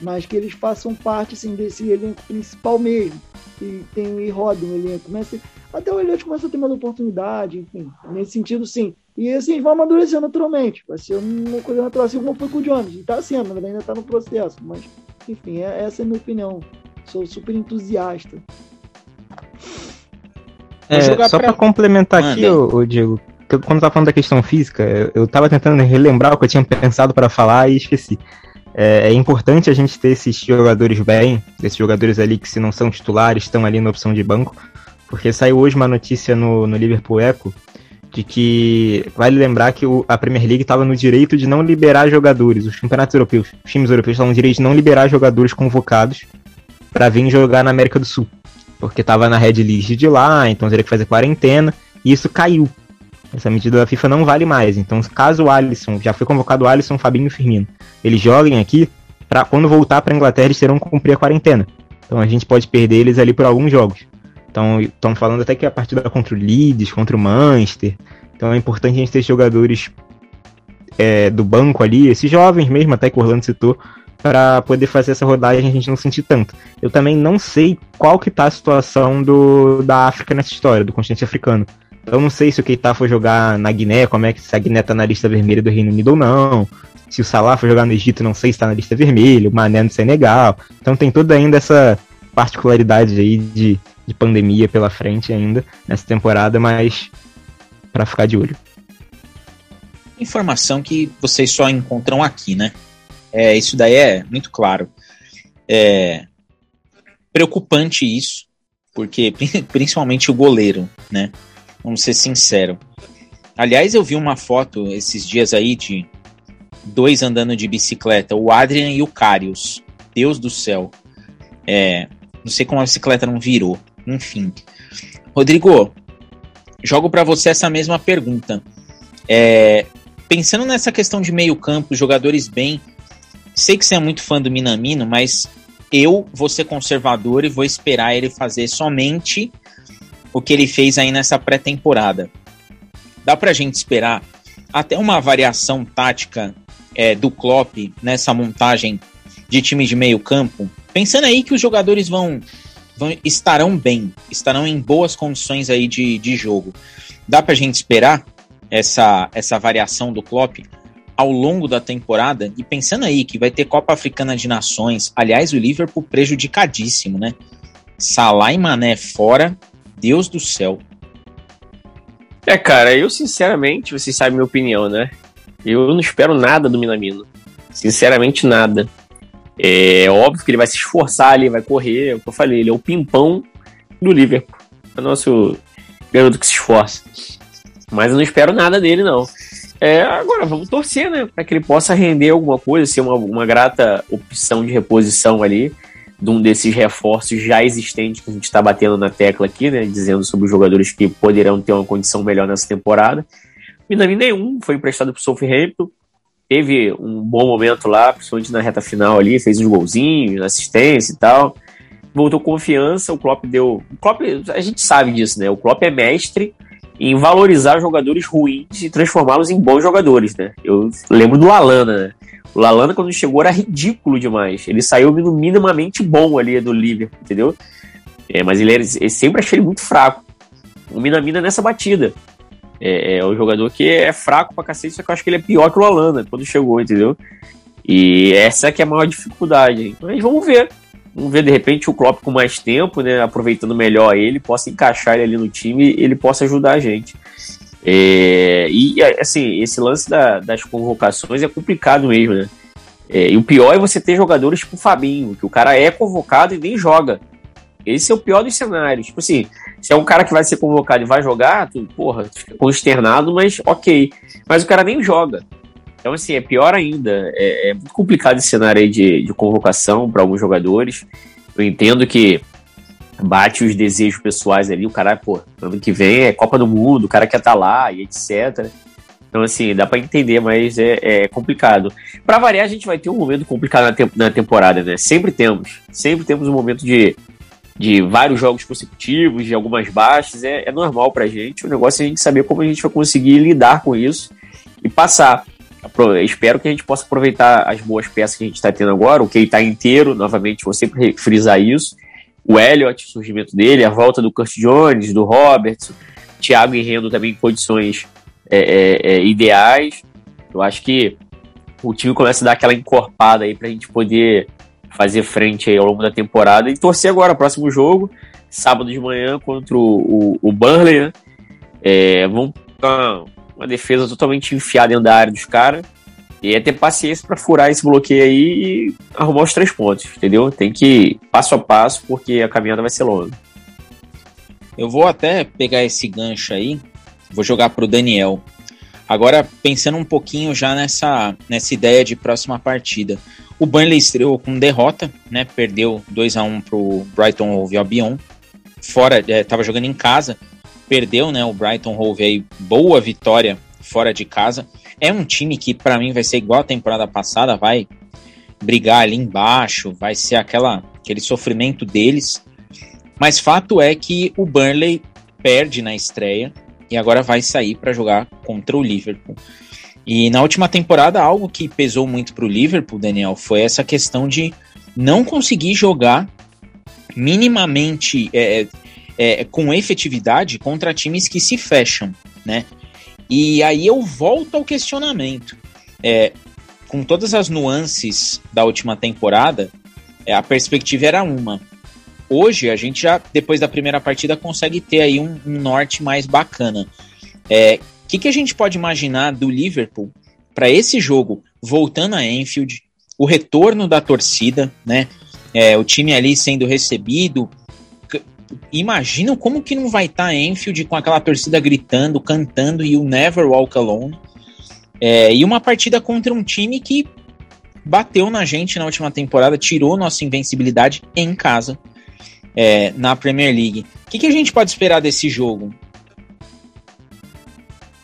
mas que eles façam parte assim, desse elenco principal mesmo. E tem e roda um elenco. Começa, até o Elliot começa a ter mais oportunidade, enfim, nesse sentido sim. E assim, vão amadurecer naturalmente. Vai ser uma coisa natural, assim como foi com o Jones. E tá sendo, ainda está no processo. Mas, enfim, é, essa é a minha opinião. Sou super entusiasta. É, só para complementar Manda. aqui, o, Diego, quando eu tava falando da questão física, eu tava tentando relembrar o que eu tinha pensado para falar e esqueci. É, é, importante a gente ter esses jogadores bem, esses jogadores ali que se não são titulares estão ali na opção de banco, porque saiu hoje uma notícia no, no Liverpool Echo de que vale lembrar que o, a Premier League estava no direito de não liberar jogadores, os campeonatos europeus, os times europeus estavam no direito de não liberar jogadores convocados para vir jogar na América do Sul, porque estava na Red League de lá, então teria que fazer quarentena, e isso caiu. Essa medida da FIFA não vale mais. Então, caso o Alisson, já foi convocado o Alisson, Fabinho e Firmino, eles joguem aqui, para quando voltar para Inglaterra eles terão que cumprir a quarentena. Então a gente pode perder eles ali por alguns jogos. Então, estão falando até que a partida contra o Leeds, contra o Manchester. Então é importante a gente ter jogadores é, do banco ali, esses jovens mesmo, até que o Orlando citou, para poder fazer essa rodagem a gente não sentir tanto. Eu também não sei qual que tá a situação do, da África nessa história, do continente africano. Eu não sei se o Keita for jogar na Guiné, como é que se a Guiné tá na lista vermelha do Reino Unido ou não. Se o Salah for jogar no Egito, não sei se tá na lista vermelha, o Mané no Senegal. Então tem toda ainda essa particularidade aí de, de pandemia pela frente ainda nessa temporada, mas para ficar de olho. Informação que vocês só encontram aqui, né? É, isso daí é muito claro. É preocupante isso, porque principalmente o goleiro, né? Vamos ser sinceros. Aliás, eu vi uma foto esses dias aí de dois andando de bicicleta, o Adrian e o Carius. Deus do céu. É, não sei como a bicicleta não virou. Enfim. Rodrigo, jogo para você essa mesma pergunta. É, pensando nessa questão de meio campo, jogadores bem, sei que você é muito fã do Minamino, mas eu vou ser conservador e vou esperar ele fazer somente o que ele fez aí nessa pré-temporada. Dá pra gente esperar até uma variação tática é, do Klopp nessa montagem de time de meio campo, pensando aí que os jogadores vão, vão estarão bem, estarão em boas condições aí de, de jogo. Dá pra gente esperar essa, essa variação do Klopp ao longo da temporada e pensando aí que vai ter Copa Africana de Nações, aliás, o Liverpool prejudicadíssimo, né? Salah e Mané fora, Deus do céu. É, cara, eu sinceramente, vocês sabem minha opinião, né? Eu não espero nada do Minamino. Sinceramente, nada. É óbvio que ele vai se esforçar ali, vai correr, é o que eu falei, ele é o pimpão do Liverpool. É o nosso garoto que se esforça. Mas eu não espero nada dele, não. É, agora, vamos torcer, né? Para que ele possa render alguma coisa, ser uma, uma grata opção de reposição ali de um desses reforços já existentes que a gente está batendo na tecla aqui, né? Dizendo sobre os jogadores que poderão ter uma condição melhor nessa temporada. Minami nenhum foi emprestado para o Southampton, teve um bom momento lá, principalmente na reta final ali, fez uns golzinhos, assistência e tal. Voltou confiança, o Klopp deu. O Klopp, a gente sabe disso, né? O Klopp é mestre em valorizar jogadores ruins e transformá-los em bons jogadores, né? Eu lembro do Alana, né? O Lalana, quando chegou, era ridículo demais. Ele saiu minimamente bom ali do Liverpool, entendeu? É, mas ele, era, sempre achei ele muito fraco. O Minamina nessa batida. É, é um jogador que é fraco pra cacete, só que eu acho que ele é pior que o Lalana quando chegou, entendeu? E essa é que é a maior dificuldade. Mas vamos ver. Vamos ver, de repente, o Klopp com mais tempo, né? Aproveitando melhor ele, possa encaixar ele ali no time e ele possa ajudar a gente. É, e assim, esse lance da, das convocações é complicado mesmo, né? É, e o pior é você ter jogadores tipo o Fabinho, que o cara é convocado e nem joga. Esse é o pior dos cenários. Tipo assim, se é um cara que vai ser convocado e vai jogar, tu, porra, fica consternado, mas ok. Mas o cara nem joga. Então, assim, é pior ainda. É, é muito complicado esse cenário aí de, de convocação para alguns jogadores. Eu entendo que bate os desejos pessoais ali, o cara, pô, ano que vem é Copa do Mundo, o cara quer estar tá lá e etc. Então, assim, dá para entender, mas é, é complicado. Para variar, a gente vai ter um momento complicado na, te na temporada, né? Sempre temos. Sempre temos um momento de, de vários jogos consecutivos, de algumas baixas. É, é normal pra gente. O negócio é a gente saber como a gente vai conseguir lidar com isso e passar. Espero que a gente possa aproveitar as boas peças que a gente está tendo agora, o que está inteiro, novamente, vou sempre frisar isso, o Elliott, o surgimento dele, a volta do Kurt Jones, do Roberts, Thiago e Rendo também em condições é, é, é, ideais. Eu acho que o time começa a dar aquela encorpada aí pra gente poder fazer frente aí ao longo da temporada e torcer agora, próximo jogo, sábado de manhã contra o, o, o Burnley, né? É, vamos uma, uma defesa totalmente enfiada dentro da área dos caras e é ter paciência para furar esse bloqueio aí e arrumar os três pontos, entendeu? Tem que ir passo a passo, porque a caminhada vai ser longa. Eu vou até pegar esse gancho aí, vou jogar pro Daniel. Agora, pensando um pouquinho já nessa, nessa ideia de próxima partida. O Burnley estreou com derrota, né? Perdeu 2 a 1 pro Brighton Hove Albion. Fora, é, tava jogando em casa, perdeu, né? O Brighton Hove aí, boa vitória fora de casa. É um time que para mim vai ser igual a temporada passada, vai brigar ali embaixo, vai ser aquela aquele sofrimento deles. Mas fato é que o Burnley perde na estreia e agora vai sair para jogar contra o Liverpool. E na última temporada, algo que pesou muito para o Liverpool, Daniel, foi essa questão de não conseguir jogar minimamente é, é, é com efetividade contra times que se fecham, né? E aí eu volto ao questionamento. É, com todas as nuances da última temporada, é, a perspectiva era uma. Hoje a gente já, depois da primeira partida, consegue ter aí um, um norte mais bacana. O é, que, que a gente pode imaginar do Liverpool para esse jogo, voltando a Enfield, o retorno da torcida, né? É, o time ali sendo recebido, imaginam como que não vai estar tá Enfield com aquela torcida gritando, cantando e o Never Walk Alone. É, e uma partida contra um time que bateu na gente na última temporada, tirou nossa invencibilidade em casa é, na Premier League. O que, que a gente pode esperar desse jogo?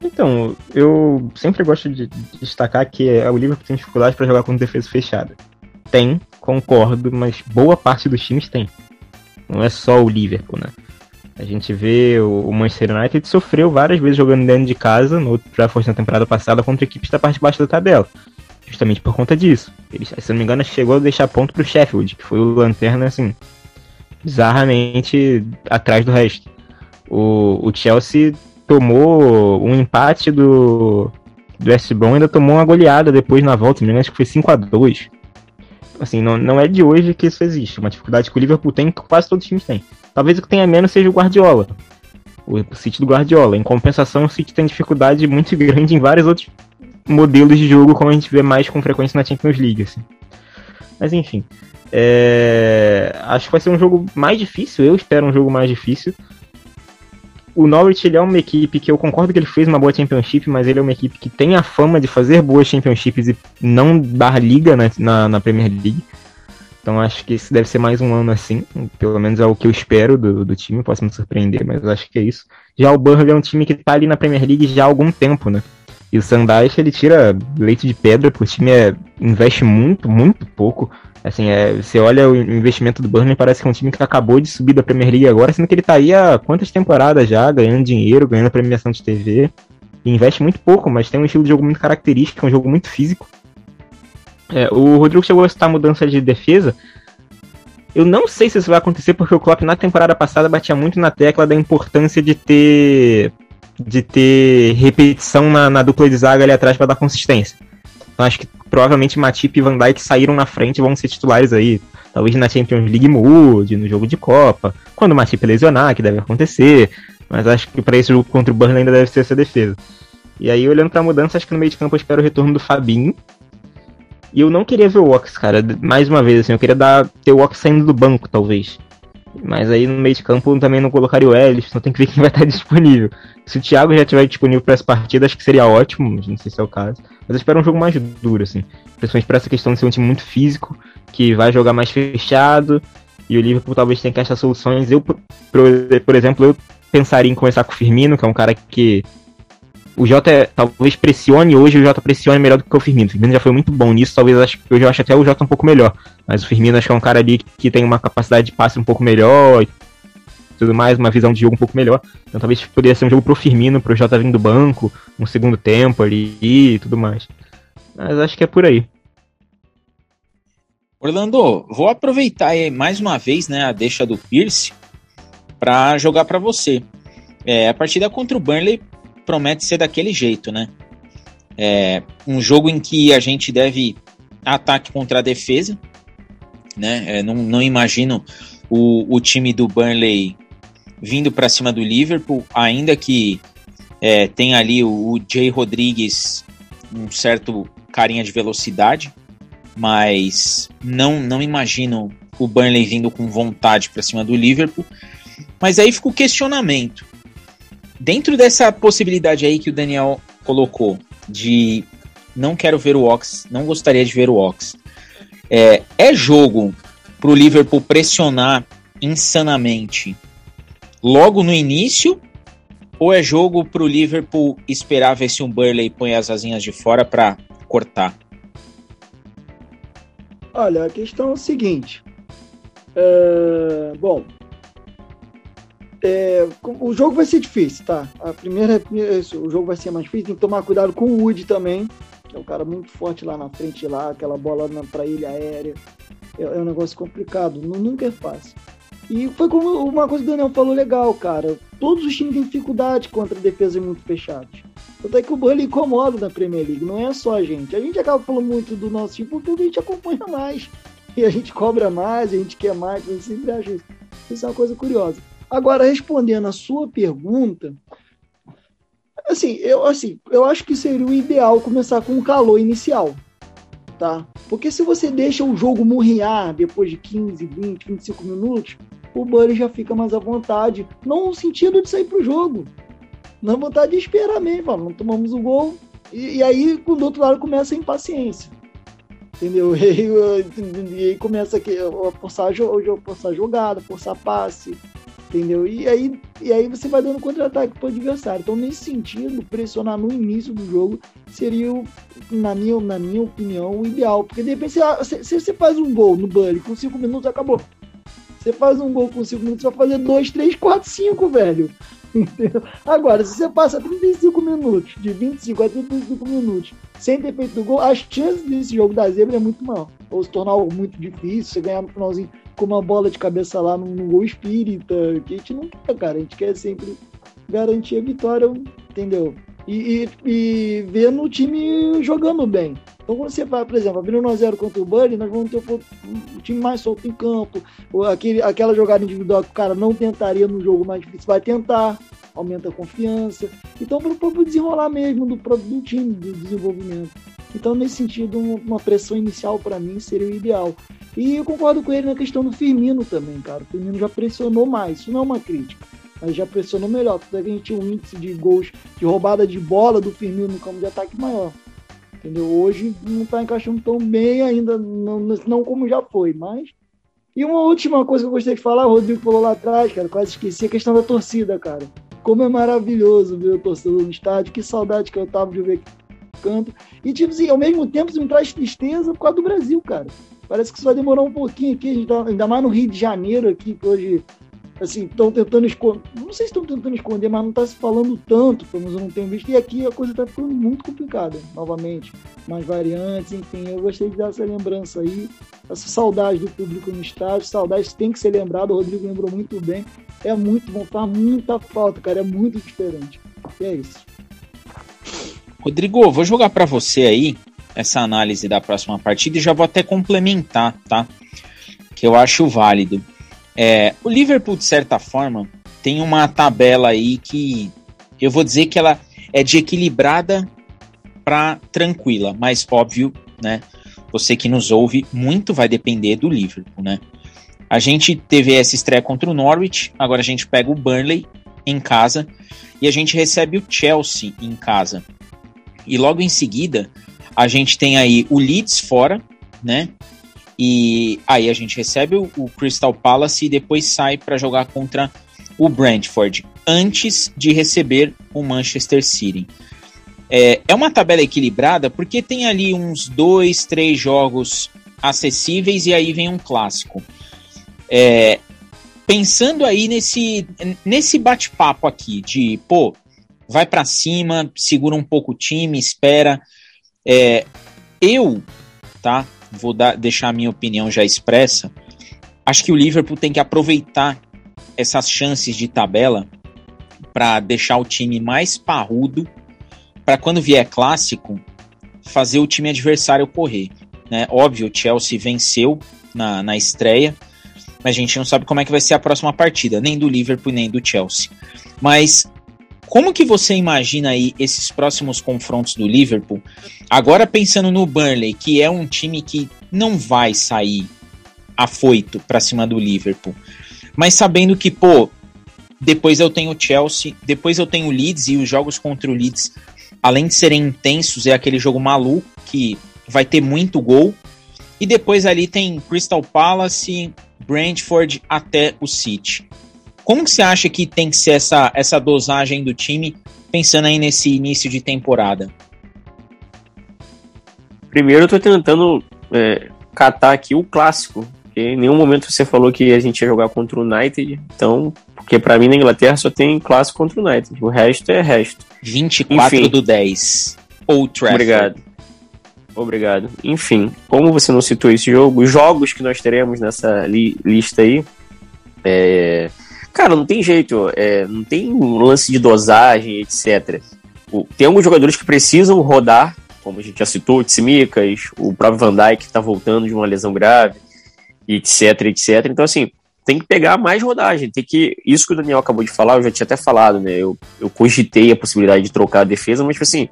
Então, eu sempre gosto de destacar que o Liverpool tem dificuldade para jogar com defesa fechada. Tem, concordo, mas boa parte dos times tem. Não é só o Liverpool, né? A gente vê o Manchester United sofreu várias vezes jogando dentro de casa, no Trafford na temporada passada, contra equipes da parte de baixo da tabela. Justamente por conta disso. Ele, se não me engano, chegou a deixar ponto pro Sheffield, que foi o lanterna, assim, bizarramente atrás do resto. O, o Chelsea tomou um empate do, do West Brom ainda tomou uma goleada depois na volta, me acho que foi 5 a 2 Assim, não, não é de hoje que isso existe. Uma dificuldade que o Liverpool tem, que quase todos os times têm. Talvez o que tenha menos seja o Guardiola. O, o City do Guardiola. Em compensação, o City tem dificuldade muito grande em vários outros modelos de jogo, como a gente vê mais com frequência na Champions League. Assim. Mas enfim. É... Acho que vai ser um jogo mais difícil. Eu espero um jogo mais difícil o Norwich ele é uma equipe que eu concordo que ele fez uma boa Championship, mas ele é uma equipe que tem a fama de fazer boas Championships e não dar liga na, na, na Premier League. Então acho que esse deve ser mais um ano assim. Pelo menos é o que eu espero do, do time. Posso me surpreender, mas acho que é isso. Já o Burnley é um time que tá ali na Premier League já há algum tempo, né? E o Sandage ele tira leite de pedra, porque o time é, investe muito, muito pouco. Assim, é, você olha o investimento do Burnley, parece que é um time que acabou de subir da Premier League agora, sendo que ele tá aí há quantas temporadas já, ganhando dinheiro, ganhando premiação de TV. E investe muito pouco, mas tem um estilo de jogo muito característico, é um jogo muito físico. É, o Rodrigo chegou a citar mudança de defesa. Eu não sei se isso vai acontecer, porque o Klopp na temporada passada batia muito na tecla da importância de ter de ter repetição na, na dupla de zaga ali atrás para dar consistência. Então acho que provavelmente Matip e Van Dijk saíram na frente e vão ser titulares aí. Talvez na Champions League mude, no jogo de Copa. Quando o Matip lesionar, que deve acontecer. Mas acho que para esse jogo contra o Burnley ainda deve ser essa defesa. E aí, olhando pra mudança, acho que no meio de campo eu espero o retorno do Fabinho. E eu não queria ver o Ox, cara. Mais uma vez, assim, eu queria dar, ter o Ox saindo do banco, talvez. Mas aí no meio de campo também não colocaria o Ellis, então tem que ver quem vai estar disponível. Se o Thiago já estiver disponível para essa partida, acho que seria ótimo, mas não sei se é o caso. Mas eu espero um jogo mais duro, assim. Principalmente para essa questão de ser um time muito físico, que vai jogar mais fechado, e o Liverpool talvez tenha que achar soluções. Eu, por, exemplo, eu pensaria em começar com o Firmino, que é um cara que o Jota talvez pressione hoje, o Jota pressione melhor do que o Firmino. O Firmino já foi muito bom nisso, talvez acho, eu acho até o Jota um pouco melhor. Mas o Firmino acho que é um cara ali que tem uma capacidade de passe um pouco melhor e tudo mais, uma visão de jogo um pouco melhor. Então talvez poderia ser um jogo pro Firmino, pro Jota vindo do banco, um segundo tempo ali e tudo mais. Mas acho que é por aí. Orlando, vou aproveitar aí mais uma vez né, a deixa do Pierce para jogar para você. É, a partida contra o Burnley promete ser daquele jeito, né? É um jogo em que a gente deve ataque contra a defesa, né? É, não, não imagino o, o time do Burnley vindo para cima do Liverpool, ainda que é, tem ali o, o Jay Rodrigues um certo carinha de velocidade, mas não não imagino o Burnley vindo com vontade para cima do Liverpool. Mas aí fica o questionamento. Dentro dessa possibilidade aí que o Daniel colocou, de não quero ver o Ox, não gostaria de ver o Ox, é, é jogo para o Liverpool pressionar insanamente logo no início? Ou é jogo para o Liverpool esperar ver se um Burley põe as asinhas de fora para cortar? Olha, a questão é o seguinte. É, bom, é, o jogo vai ser difícil, tá? A primeira, o jogo vai ser mais difícil, tem que tomar cuidado com o Wood também, que é um cara muito forte lá na frente, lá, aquela bola para ele aérea. É, é, um negócio complicado, nunca é fácil. E foi como uma coisa que o Daniel falou legal, cara. Todos os times têm dificuldade contra defesas muito fechadas. Até que o Burnley incomoda na Premier League, não é só a gente. A gente acaba falando muito do nosso time porque a gente acompanha mais. E a gente cobra mais, a gente quer mais, a gente sempre acha isso. Isso é uma coisa curiosa. Agora, respondendo a sua pergunta, assim, eu, assim, eu acho que seria o ideal começar com um calor inicial, tá? Porque se você deixa o jogo murriar depois de 15, 20, 25 minutos, o Buddy já fica mais à vontade. Não no sentido de sair pro jogo, na vontade de esperar mesmo, fala, não tomamos o gol. E, e, aí, do outro lado, começa a impaciência. Entendeu? E e aí começa a forçar, forçar jogada, forçar passe, Entendeu? E aí, e aí você vai dando contra-ataque para o adversário. Então, nesse sentido, pressionar no início do jogo seria, na minha, na minha opinião, o ideal. Porque de repente, se, se você faz um gol no Bully com 5 minutos, acabou. Você faz um gol com 5 minutos, você vai fazer 2, 3, 4, 5, velho. Agora, se você passa 35 minutos, de 25 a 35 minutos, sem ter feito o gol, as chances desse jogo da zebra é muito maior. Ou se tornar algo muito difícil, você ganhar no finalzinho com uma bola de cabeça lá no, no gol espírita, que a gente não quer, cara. A gente quer sempre garantir a vitória, entendeu? E, e, ver no time jogando bem. Então, quando você vai, por exemplo, abrindo 1x0 contra o Bully, nós vamos ter o, o time mais solto em campo. Aquele, aquela jogada individual que o cara não tentaria no jogo mais difícil, vai tentar, aumenta a confiança. Então, para o desenrolar mesmo do, do time, do desenvolvimento. Então, nesse sentido, uma pressão inicial para mim seria o ideal. E eu concordo com ele na questão do Firmino também, cara. O Firmino já pressionou mais, isso não é uma crítica. Mas já pressionou melhor, porque a gente tinha um índice de gols, de roubada de bola do Firmino no campo de ataque maior. Entendeu? Hoje não está encaixando tão bem ainda, não, não como já foi, mas. E uma última coisa que eu gostei de falar, o Rodrigo falou lá atrás, cara, quase esqueci, a questão da torcida, cara. Como é maravilhoso ver o torcedor no estádio, que saudade que eu tava de ver canto. E, tipo assim, ao mesmo tempo, isso me traz tristeza por causa do Brasil, cara. Parece que isso vai demorar um pouquinho aqui, tá, ainda mais no Rio de Janeiro aqui, que hoje, assim, estão tentando esconder, não sei se estão tentando esconder, mas não está se falando tanto, pelo menos eu não tenho visto, e aqui a coisa está ficando muito complicada, novamente, mais variantes, enfim, eu gostei de dar essa lembrança aí, essa saudade do público no estádio, saudade tem que ser lembrado, o Rodrigo lembrou muito bem, é muito bom, faz muita falta, cara, é muito diferente, e é isso. Rodrigo, vou jogar para você aí essa análise da próxima partida e já vou até complementar, tá? Que eu acho válido. É, o Liverpool, de certa forma, tem uma tabela aí que eu vou dizer que ela é de equilibrada para tranquila, mas óbvio, né? Você que nos ouve, muito vai depender do Liverpool, né? A gente teve essa estreia contra o Norwich, agora a gente pega o Burnley em casa e a gente recebe o Chelsea em casa. E logo em seguida, a gente tem aí o Leeds fora, né? E aí a gente recebe o, o Crystal Palace e depois sai para jogar contra o Brentford, antes de receber o Manchester City. É, é uma tabela equilibrada porque tem ali uns dois, três jogos acessíveis e aí vem um clássico. É, pensando aí nesse, nesse bate-papo aqui de, pô, vai para cima, segura um pouco o time, espera. É, eu, tá? Vou dar, deixar a minha opinião já expressa. Acho que o Liverpool tem que aproveitar essas chances de tabela para deixar o time mais parrudo, para quando vier clássico, fazer o time adversário correr. Né? Óbvio, o Chelsea venceu na, na estreia, mas a gente não sabe como é que vai ser a próxima partida, nem do Liverpool nem do Chelsea. Mas como que você imagina aí esses próximos confrontos do Liverpool? Agora pensando no Burnley, que é um time que não vai sair afoito para cima do Liverpool, mas sabendo que, pô, depois eu tenho o Chelsea, depois eu tenho o Leeds e os jogos contra o Leeds, além de serem intensos, é aquele jogo maluco que vai ter muito gol. E depois ali tem Crystal Palace, Brentford até o City. Como que você acha que tem que ser essa, essa dosagem do time, pensando aí nesse início de temporada? Primeiro eu tô tentando é, catar aqui o clássico, porque em nenhum momento você falou que a gente ia jogar contra o United, então, porque para mim na Inglaterra só tem clássico contra o United, o resto é resto. 24 Enfim, do 10, ou Trafford. Obrigado. Obrigado. Enfim, como você não citou esse jogo, os jogos que nós teremos nessa li lista aí, é, Cara, não tem jeito, é, não tem um lance de dosagem, etc. O, tem alguns jogadores que precisam rodar, como a gente já citou, o Tsimikas, o próprio Van Dijk que tá voltando de uma lesão grave, etc, etc. Então, assim, tem que pegar mais rodagem, tem que... Isso que o Daniel acabou de falar, eu já tinha até falado, né? Eu, eu cogitei a possibilidade de trocar a defesa, mas, tipo assim,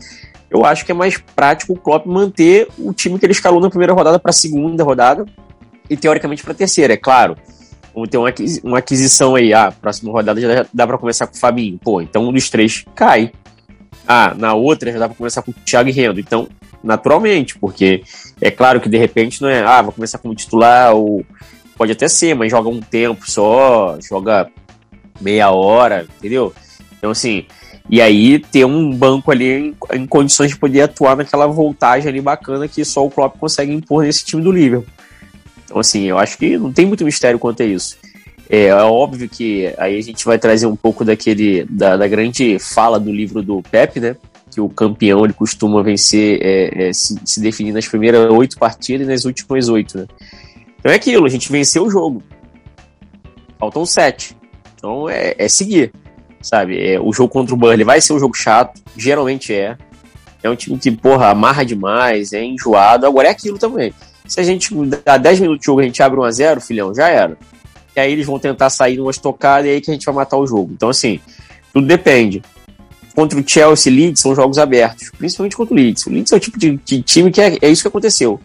eu acho que é mais prático o Klopp manter o time que ele escalou na primeira rodada para a segunda rodada e, teoricamente, para a terceira, é claro Vamos ter uma, uma aquisição aí. Ah, próxima rodada já dá para começar com o Fabinho. Pô, então um dos três cai. Ah, na outra já dá para começar com o Thiago e Rendo. Então, naturalmente, porque é claro que de repente não é, ah, vou começar como titular, ou pode até ser, mas joga um tempo só, joga meia hora, entendeu? Então, assim, e aí ter um banco ali em, em, condições de poder atuar naquela voltagem ali bacana que só o Klopp consegue impor nesse time do Liverpool. Então, assim, eu acho que não tem muito mistério quanto a isso. É, é óbvio que aí a gente vai trazer um pouco daquele da, da grande fala do livro do Pepe, né? Que o campeão ele costuma vencer, é, é, se, se definir nas primeiras oito partidas e nas últimas oito, né? Então é aquilo, a gente venceu o jogo. Faltam sete. Então é, é seguir, sabe? É, o jogo contra o Burnley vai ser um jogo chato, geralmente é. É um time que, porra, amarra demais, é enjoado. Agora é aquilo também. Se a gente dá 10 minutos de jogo a gente abre 1 a 0 filhão, já era. E aí eles vão tentar sair numa estocada e aí que a gente vai matar o jogo. Então, assim, tudo depende. Contra o Chelsea e Leeds são jogos abertos, principalmente contra o Leeds. O Leeds é o tipo de, de time que é, é, isso que aconteceu.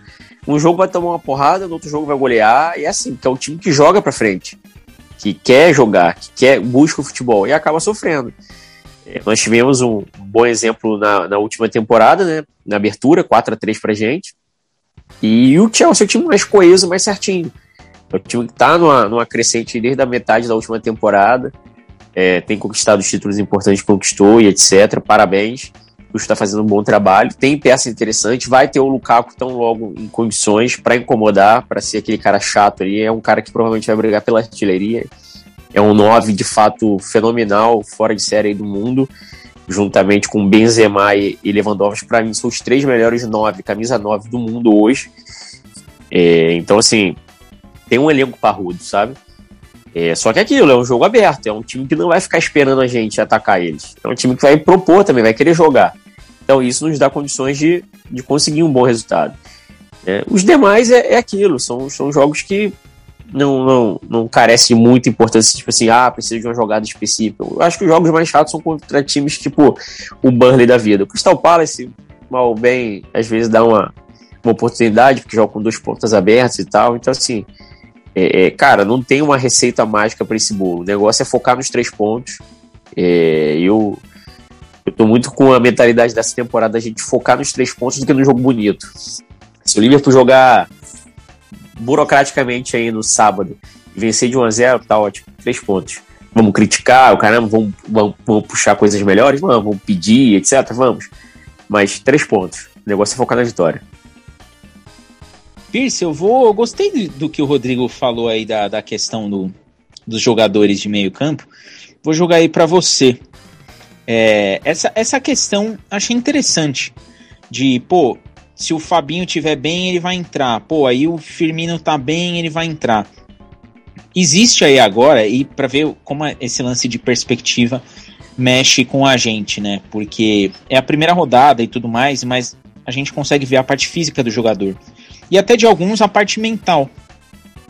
Um jogo vai tomar uma porrada, no outro jogo vai golear, e é assim, que é o time que joga pra frente, que quer jogar, que quer, busca o futebol, e acaba sofrendo. É, nós tivemos um bom exemplo na, na última temporada, né? Na abertura, 4 a 3 pra gente. E o Chelsea é o time mais coeso, mais certinho. É o time que está numa, numa crescente desde a metade da última temporada. É, tem conquistado os títulos importantes, conquistou e etc. Parabéns. O está fazendo um bom trabalho. Tem peça interessante. Vai ter o Lukaku tão logo em condições para incomodar, para ser aquele cara chato ali. É um cara que provavelmente vai brigar pela artilharia. É um 9 de fato fenomenal, fora de série do mundo. Juntamente com Benzema e Lewandowski, para mim são os três melhores 9, camisa 9 do mundo hoje. É, então, assim, tem um elenco parrudo, sabe? É, só que é aquilo, é um jogo aberto, é um time que não vai ficar esperando a gente atacar eles. É um time que vai propor também, vai querer jogar. Então isso nos dá condições de, de conseguir um bom resultado. É, os demais é, é, aquilo, são, são jogos que não, não, não carecem de muita importância, tipo assim, ah, precisa de uma jogada específica. Eu acho que os jogos mais chatos são contra times tipo o Burnley da vida. O Crystal Palace, mal bem, às vezes dá uma, uma oportunidade, porque joga com duas pontas abertas e tal. Então, assim, é, é, cara, não tem uma receita mágica para esse bolo. O negócio é focar nos três pontos. É, eu, eu tô muito com a mentalidade dessa temporada da gente focar nos três pontos do que no jogo bonito. Se o Liverpool jogar burocraticamente aí no sábado vencer de 1 a 0 tá ótimo. Três pontos. Vamos criticar, o caramba, vamos, vamos, vamos puxar coisas melhores? Vamos, vamos pedir, etc. Vamos. Mas três pontos. O negócio é focar na vitória. Pierce, eu vou. Eu gostei do que o Rodrigo falou aí da, da questão do, dos jogadores de meio campo. Vou jogar aí para você. É, essa, essa questão achei interessante. De, pô, se o Fabinho tiver bem, ele vai entrar. Pô, aí o Firmino tá bem, ele vai entrar. Existe aí agora, e para ver como esse lance de perspectiva mexe com a gente, né? Porque é a primeira rodada e tudo mais, mas a gente consegue ver a parte física do jogador e até de alguns a parte mental.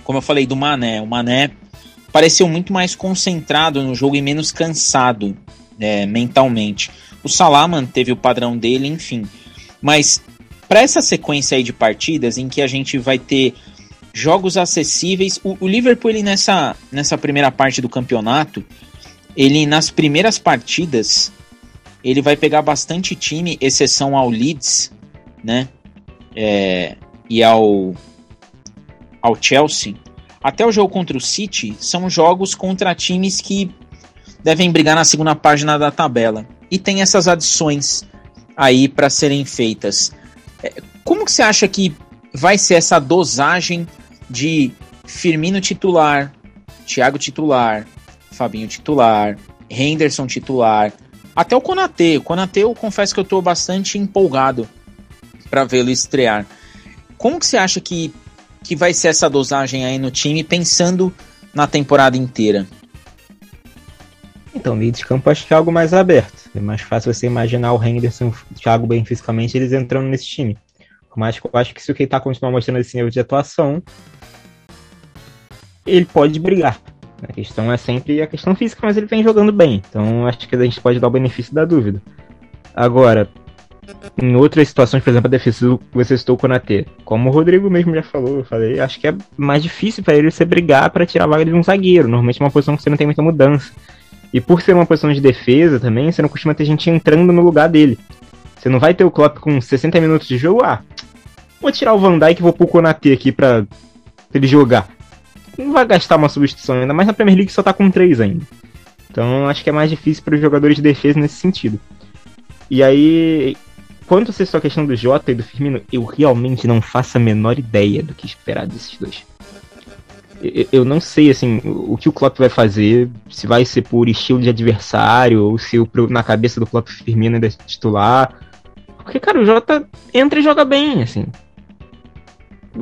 Como eu falei do Mané, o Mané pareceu muito mais concentrado no jogo e menos cansado é, mentalmente. O Salah manteve o padrão dele, enfim. Mas para essa sequência aí de partidas em que a gente vai ter jogos acessíveis, o, o Liverpool ele nessa, nessa primeira parte do campeonato, ele nas primeiras partidas ele vai pegar bastante time, exceção ao Leeds, né? É, e ao, ao Chelsea, até o jogo contra o City, são jogos contra times que devem brigar na segunda página da tabela. E tem essas adições aí para serem feitas. É, como que você acha que vai ser essa dosagem de Firmino titular, Thiago titular, Fabinho titular, Henderson titular, até o Konatê. O Konatê eu confesso que eu estou bastante empolgado para vê-lo estrear. Como que você acha que, que vai ser essa dosagem aí no time, pensando na temporada inteira? Então, meio de campo acho que é algo mais aberto. É mais fácil você imaginar o Henderson o Thiago bem fisicamente, eles entrando nesse time. Mas eu acho que se o Keita continuar mostrando esse nível de atuação, ele pode brigar. A questão é sempre a questão física, mas ele vem jogando bem. Então acho que a gente pode dar o benefício da dúvida. Agora, em outras situações, por exemplo, a defesa você citou o Konatê. Como o Rodrigo mesmo já falou, eu falei, acho que é mais difícil para ele você brigar para tirar a vaga de um zagueiro. Normalmente é uma posição que você não tem muita mudança. E por ser uma posição de defesa também, você não costuma ter gente entrando no lugar dele. Você não vai ter o Klopp com 60 minutos de jogo, ah, vou tirar o Van Dijk e vou pôr o Konatê aqui pra, pra ele jogar. Não vai gastar uma substituição ainda, mas na Premier League só tá com 3 ainda. Então acho que é mais difícil para os jogadores de defesa nesse sentido. E aí, quanto a essa questão do Jota e do Firmino, eu realmente não faço a menor ideia do que esperar desses dois. Eu, não sei assim o que o Klopp vai fazer, se vai ser por estilo de adversário ou se o, na cabeça do Klopp Firmino ainda é titular. Porque, cara, o Jota entra e joga bem, assim.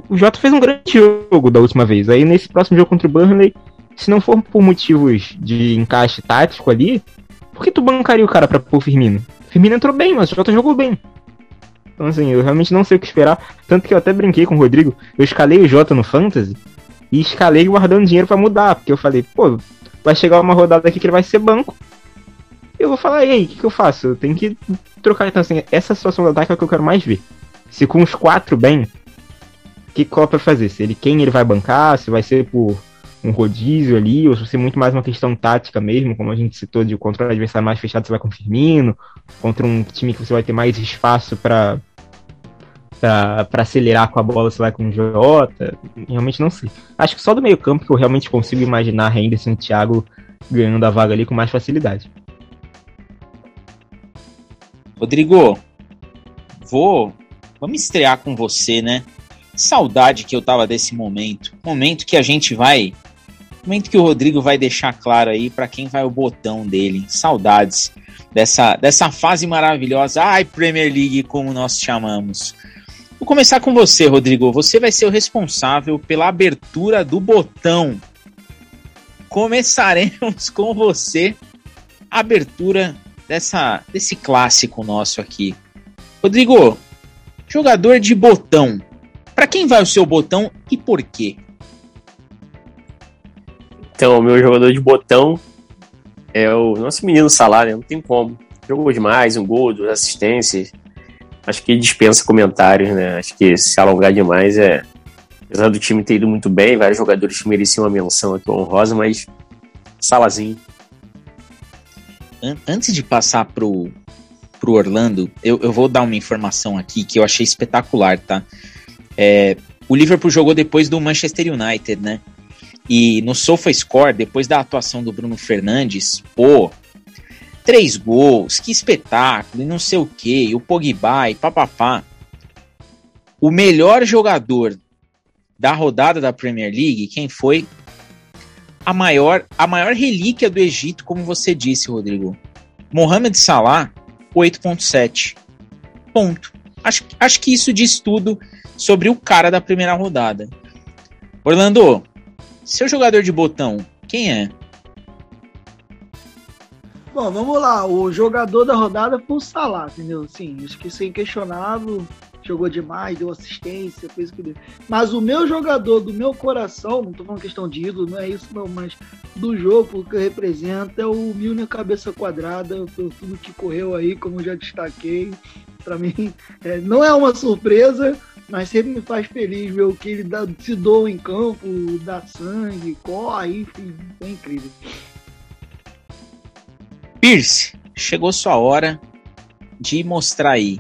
O Jota fez um grande jogo da última vez. Aí nesse próximo jogo contra o Burnley, se não for por motivos de encaixe tático ali, por que tu bancaria o cara pra pôr o Firmino? O Firmino entrou bem, mas o Jota jogou bem. Então, assim, eu realmente não sei o que esperar. Tanto que eu até brinquei com o Rodrigo. Eu escalei o Jota no Fantasy e escalei guardando dinheiro para mudar. Porque eu falei, pô, vai chegar uma rodada aqui que ele vai ser banco. Eu vou falar, e aí, o que, que, eu faço? Eu tenho que trocar. Então, assim, essa situação do ataque é o que eu quero mais ver. Se com os quatro bem, o que Klopp vai fazer? Se ele, quem ele vai bancar, se vai ser por um rodízio ali, ou se vai ser muito mais uma questão tática mesmo, como a gente citou, de contra o adversário mais fechado você vai com Firmino, contra um time que você vai ter mais espaço para para acelerar com a bola, você vai com o Jota, realmente não sei. Acho que só do meio campo que eu realmente consigo imaginar Henderson e Thiago ganhando a vaga ali com mais facilidade. Rodrigo, vou. Vamos estrear com você, né? Saudade que eu tava desse momento. Momento que a gente vai. Momento que o Rodrigo vai deixar claro aí para quem vai o botão dele. Saudades dessa, dessa fase maravilhosa. Ai, Premier League, como nós chamamos. Vou começar com você, Rodrigo. Você vai ser o responsável pela abertura do botão. Começaremos com você. Abertura dessa, desse clássico nosso aqui. Rodrigo, jogador de botão. Para quem vai o seu botão e por quê? Então, meu jogador de botão é o nosso menino Salah, né? Não tem como. Jogou demais, um gol, duas assistências. Acho que dispensa comentários, né? Acho que se alongar demais é. Apesar do time ter ido muito bem, vários jogadores mereciam uma menção aqui honrosa, mas Salazinho an antes de passar pro, pro Orlando, eu, eu vou dar uma informação aqui que eu achei espetacular, tá? É, o Liverpool jogou depois do Manchester United, né? E no SofaScore, depois da atuação do Bruno Fernandes, pô, três gols, que espetáculo, e não sei o que, o Pogba e papapá. O melhor jogador da rodada da Premier League, quem foi? a maior, a maior relíquia do Egito, como você disse, Rodrigo. Mohamed Salah, 8.7. Ponto. Acho, acho que isso diz tudo sobre o cara da primeira rodada. Orlando, seu jogador de botão, quem é? Bom, vamos lá. O jogador da rodada foi o Salah, entendeu? Sim, acho que isso é inquestionável jogou demais, deu assistência, fez o que deu. Mas o meu jogador do meu coração, não tô falando questão de ídolo, não é isso não, mas do jogo que representa é o Milner cabeça quadrada, por tudo que correu aí, como já destaquei. Para mim, é, não é uma surpresa, mas sempre me faz feliz ver o que ele dá, se doa em campo, dá sangue, corre, enfim, é incrível. Pierce, chegou sua hora de mostrar aí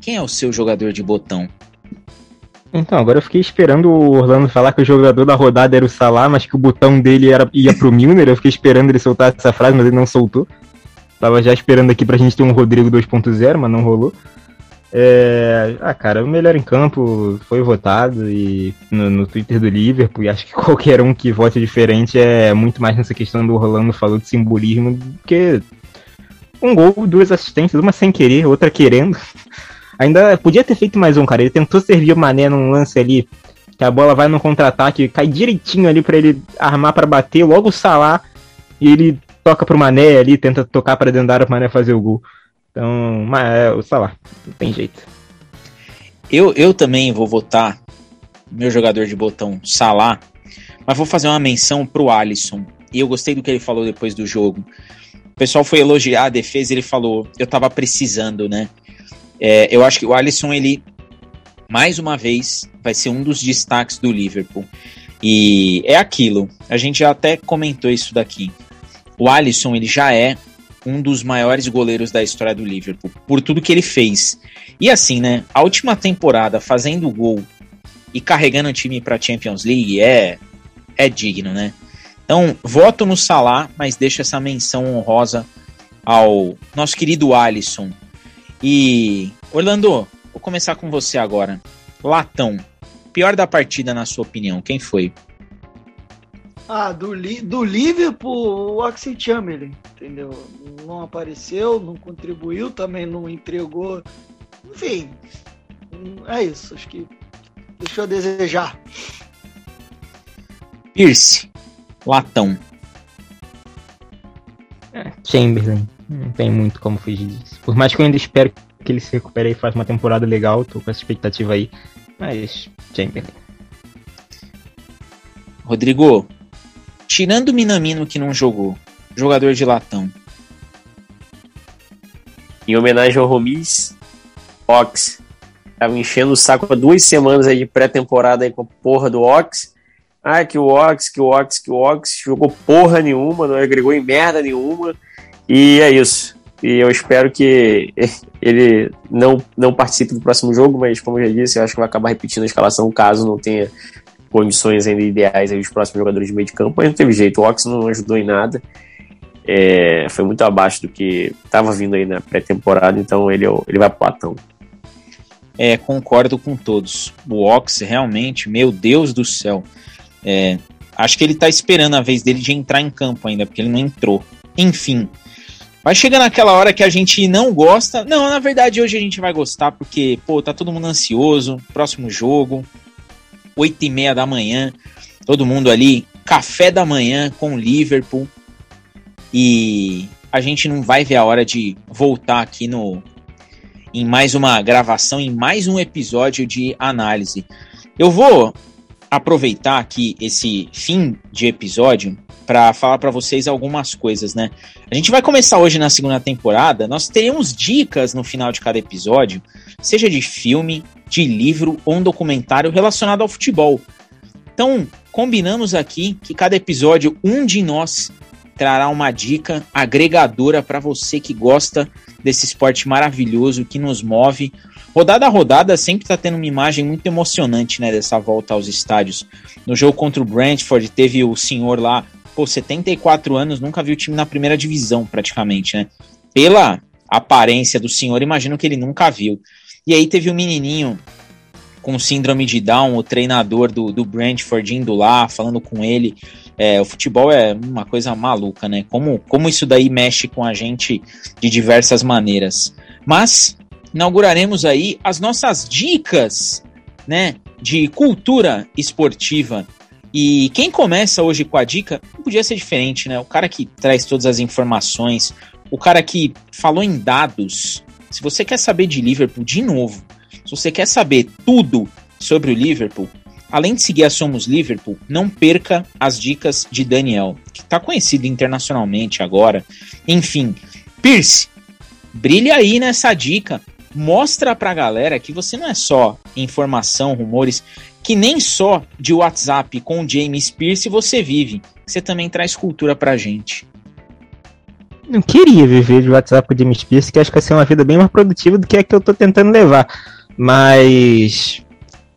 quem é o seu jogador de botão? Então, agora eu fiquei esperando o Orlando falar que o jogador da rodada era o Salah, mas que o botão dele era, ia pro Milner. Eu fiquei esperando ele soltar essa frase, mas ele não soltou. Tava já esperando aqui pra gente ter um Rodrigo 2.0, mas não rolou. É... Ah, cara, o melhor em campo foi votado e no, no, Twitter do Liverpool. E acho que qualquer um que vote diferente é muito mais nessa questão do Orlando falou de simbolismo do que um gol, duas assistências, uma sem querer, outra querendo. Ainda podia ter feito mais um, cara. Ele tentou servir o Mané num lance ali, que a bola vai no contra-ataque, cai direitinho ali para ele armar para bater, logo o Salah, e ele toca pro Mané ali, tenta tocar para dentro da área pro Mané fazer o gol. Então, mas, é, o Salah, não tem jeito. Eu, eu também vou votar meu jogador de botão Salah, mas vou fazer uma menção pro Alisson. E eu gostei do que ele falou depois do jogo. O pessoal foi elogiar a defesa, ele falou, eu tava precisando, né? É, eu acho que o Alisson, ele, mais uma vez, vai ser um dos destaques do Liverpool. E é aquilo, a gente já até comentou isso daqui. O Alisson, ele já é um dos maiores goleiros da história do Liverpool, por tudo que ele fez. E assim, né, a última temporada fazendo gol e carregando o time para Champions League é é digno, né? Então, voto no Salah, mas deixa essa menção honrosa ao nosso querido Alisson. E, Orlando, vou começar com você agora. Latão, pior da partida, na sua opinião, quem foi? Ah, do, do Liverpool, o Oxy Chamberlain, entendeu? Não apareceu, não contribuiu, também não entregou. Enfim, é isso. Acho que deixou a desejar. Pierce, latão. É, Chamberlain. Não tem muito como fugir disso. Por mais que eu ainda espero que ele se recupere e faça uma temporada legal, tô com essa expectativa aí. Mas, Chamberlain. Rodrigo, tirando o Minamino que não jogou, jogador de latão. Em homenagem ao Romis, Ox. Tava enchendo o saco há duas semanas aí de pré-temporada aí com a porra do Ox. Ah, que o Ox, que o Ox, que o Ox jogou porra nenhuma, não agregou em merda nenhuma. E é isso. E eu espero que ele não, não participe do próximo jogo, mas como eu já disse, eu acho que vai acabar repetindo a escalação caso não tenha condições ainda ideais aí os próximos jogadores de meio de campo. Mas não teve jeito, o Ox não ajudou em nada. É, foi muito abaixo do que estava vindo aí na pré-temporada, então ele, ele vai pro Platão. É, concordo com todos. O Ox realmente, meu Deus do céu. É, acho que ele tá esperando a vez dele de entrar em campo ainda, porque ele não entrou. Enfim. Vai chegando aquela hora que a gente não gosta. Não, na verdade, hoje a gente vai gostar, porque, pô, tá todo mundo ansioso. Próximo jogo, 8 e meia da manhã. Todo mundo ali, café da manhã com o Liverpool. E a gente não vai ver a hora de voltar aqui no em mais uma gravação, em mais um episódio de análise. Eu vou aproveitar aqui esse fim de episódio para falar para vocês algumas coisas, né? A gente vai começar hoje na segunda temporada. Nós teremos dicas no final de cada episódio, seja de filme, de livro ou um documentário relacionado ao futebol. Então, combinamos aqui que cada episódio um de nós trará uma dica agregadora para você que gosta desse esporte maravilhoso que nos move. Rodada a rodada sempre está tendo uma imagem muito emocionante, né, dessa volta aos estádios. No jogo contra o Brentford teve o senhor lá, pô, 74 anos, nunca viu o time na primeira divisão praticamente, né? Pela aparência do senhor, imagino que ele nunca viu. E aí teve um menininho com síndrome de Down, o treinador do, do Brentford indo lá, falando com ele. É, o futebol é uma coisa maluca, né? Como, como isso daí mexe com a gente de diversas maneiras. Mas inauguraremos aí as nossas dicas, né? De cultura esportiva. E quem começa hoje com a dica não podia ser diferente, né? O cara que traz todas as informações, o cara que falou em dados. Se você quer saber de Liverpool de novo, se você quer saber tudo sobre o Liverpool, Além de seguir a Somos Liverpool, não perca as dicas de Daniel, que está conhecido internacionalmente agora. Enfim, Pierce, brilha aí nessa dica. Mostra pra galera que você não é só informação, rumores, que nem só de WhatsApp com o James Pierce você vive. Você também traz cultura pra gente. Não queria viver de WhatsApp com o James Pierce, que acho que vai ser uma vida bem mais produtiva do que a que eu tô tentando levar. Mas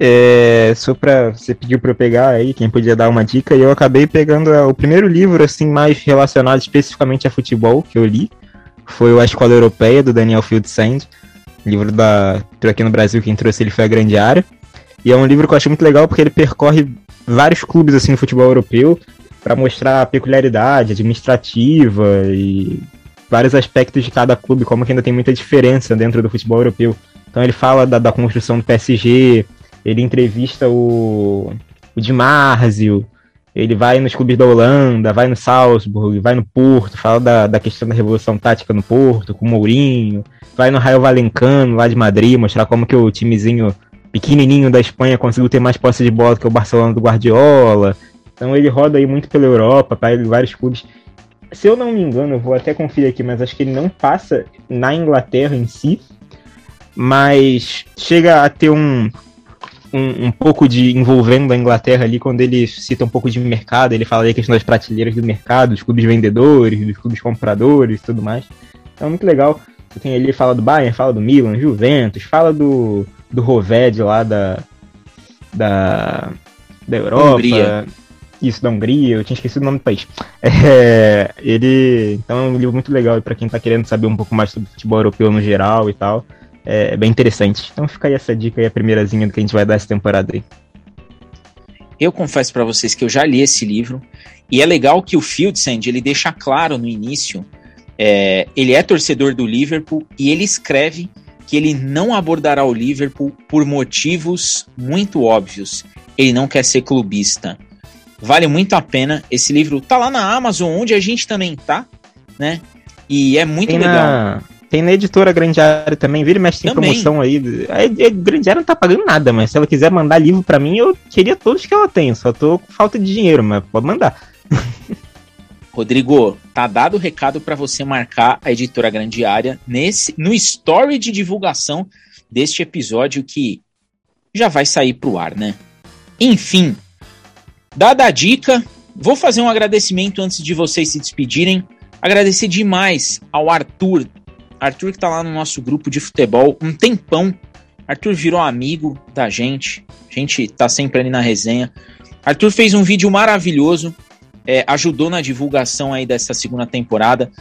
é, só pra. Você pediu pra eu pegar aí, quem podia dar uma dica, e eu acabei pegando o primeiro livro, assim, mais relacionado especificamente a futebol que eu li. Foi o A Escola Europeia, do Daniel Fieldsand. Livro da. Aqui no Brasil, quem trouxe ele foi a Grande Área. E é um livro que eu achei muito legal porque ele percorre vários clubes assim no futebol europeu para mostrar a peculiaridade administrativa e vários aspectos de cada clube, como que ainda tem muita diferença dentro do futebol europeu. Então ele fala da, da construção do PSG, ele entrevista o, o Di Marzio, ele vai nos clubes da Holanda, vai no Salzburg, vai no Porto, fala da, da questão da revolução tática no Porto, com o Mourinho, vai no Raio Valencano, lá de Madrid, mostrar como que o timezinho pequenininho da Espanha conseguiu ter mais posse de bola que o Barcelona do Guardiola. Então ele roda aí muito pela Europa, pega vários clubes. Se eu não me engano, eu vou até conferir aqui, mas acho que ele não passa na Inglaterra em si, mas chega a ter um, um, um, pouco de envolvendo a Inglaterra ali, quando ele cita um pouco de mercado, ele fala aí a questão das prateleiras do mercado, dos clubes vendedores, dos clubes compradores e tudo mais. Então é muito legal. Tem ali, fala do Bayern, fala do Milan, Juventus, fala do, do Roved lá da, da, da Europa. Isso, da Hungria, eu tinha esquecido o nome do país. É, ele. Então é um livro muito legal para quem tá querendo saber um pouco mais sobre futebol europeu no geral e tal. É, é bem interessante. Então fica aí essa dica aí, a primeirazinha do que a gente vai dar essa temporada aí. Eu confesso para vocês que eu já li esse livro e é legal que o Fieldsend ele deixa claro no início, é, ele é torcedor do Liverpool e ele escreve que ele não abordará o Liverpool por motivos muito óbvios. Ele não quer ser clubista. Vale muito a pena. Esse livro tá lá na Amazon, onde a gente também tá, né? E é muito tem legal. Na, tem na editora Grande Área também, vira e mexe tem promoção aí. A, Área não tá pagando nada, mas se ela quiser mandar livro pra mim, eu queria todos que ela tem. Só tô com falta de dinheiro, mas pode mandar. Rodrigo, tá dado o recado para você marcar a editora Grande Área nesse no story de divulgação deste episódio que já vai sair pro ar, né? Enfim, dada a dica, vou fazer um agradecimento antes de vocês se despedirem. Agradecer demais ao Arthur. Arthur que tá lá no nosso grupo de futebol um tempão. Arthur virou amigo da gente. A gente tá sempre ali na resenha. Arthur fez um vídeo maravilhoso é, ajudou na divulgação aí dessa segunda temporada,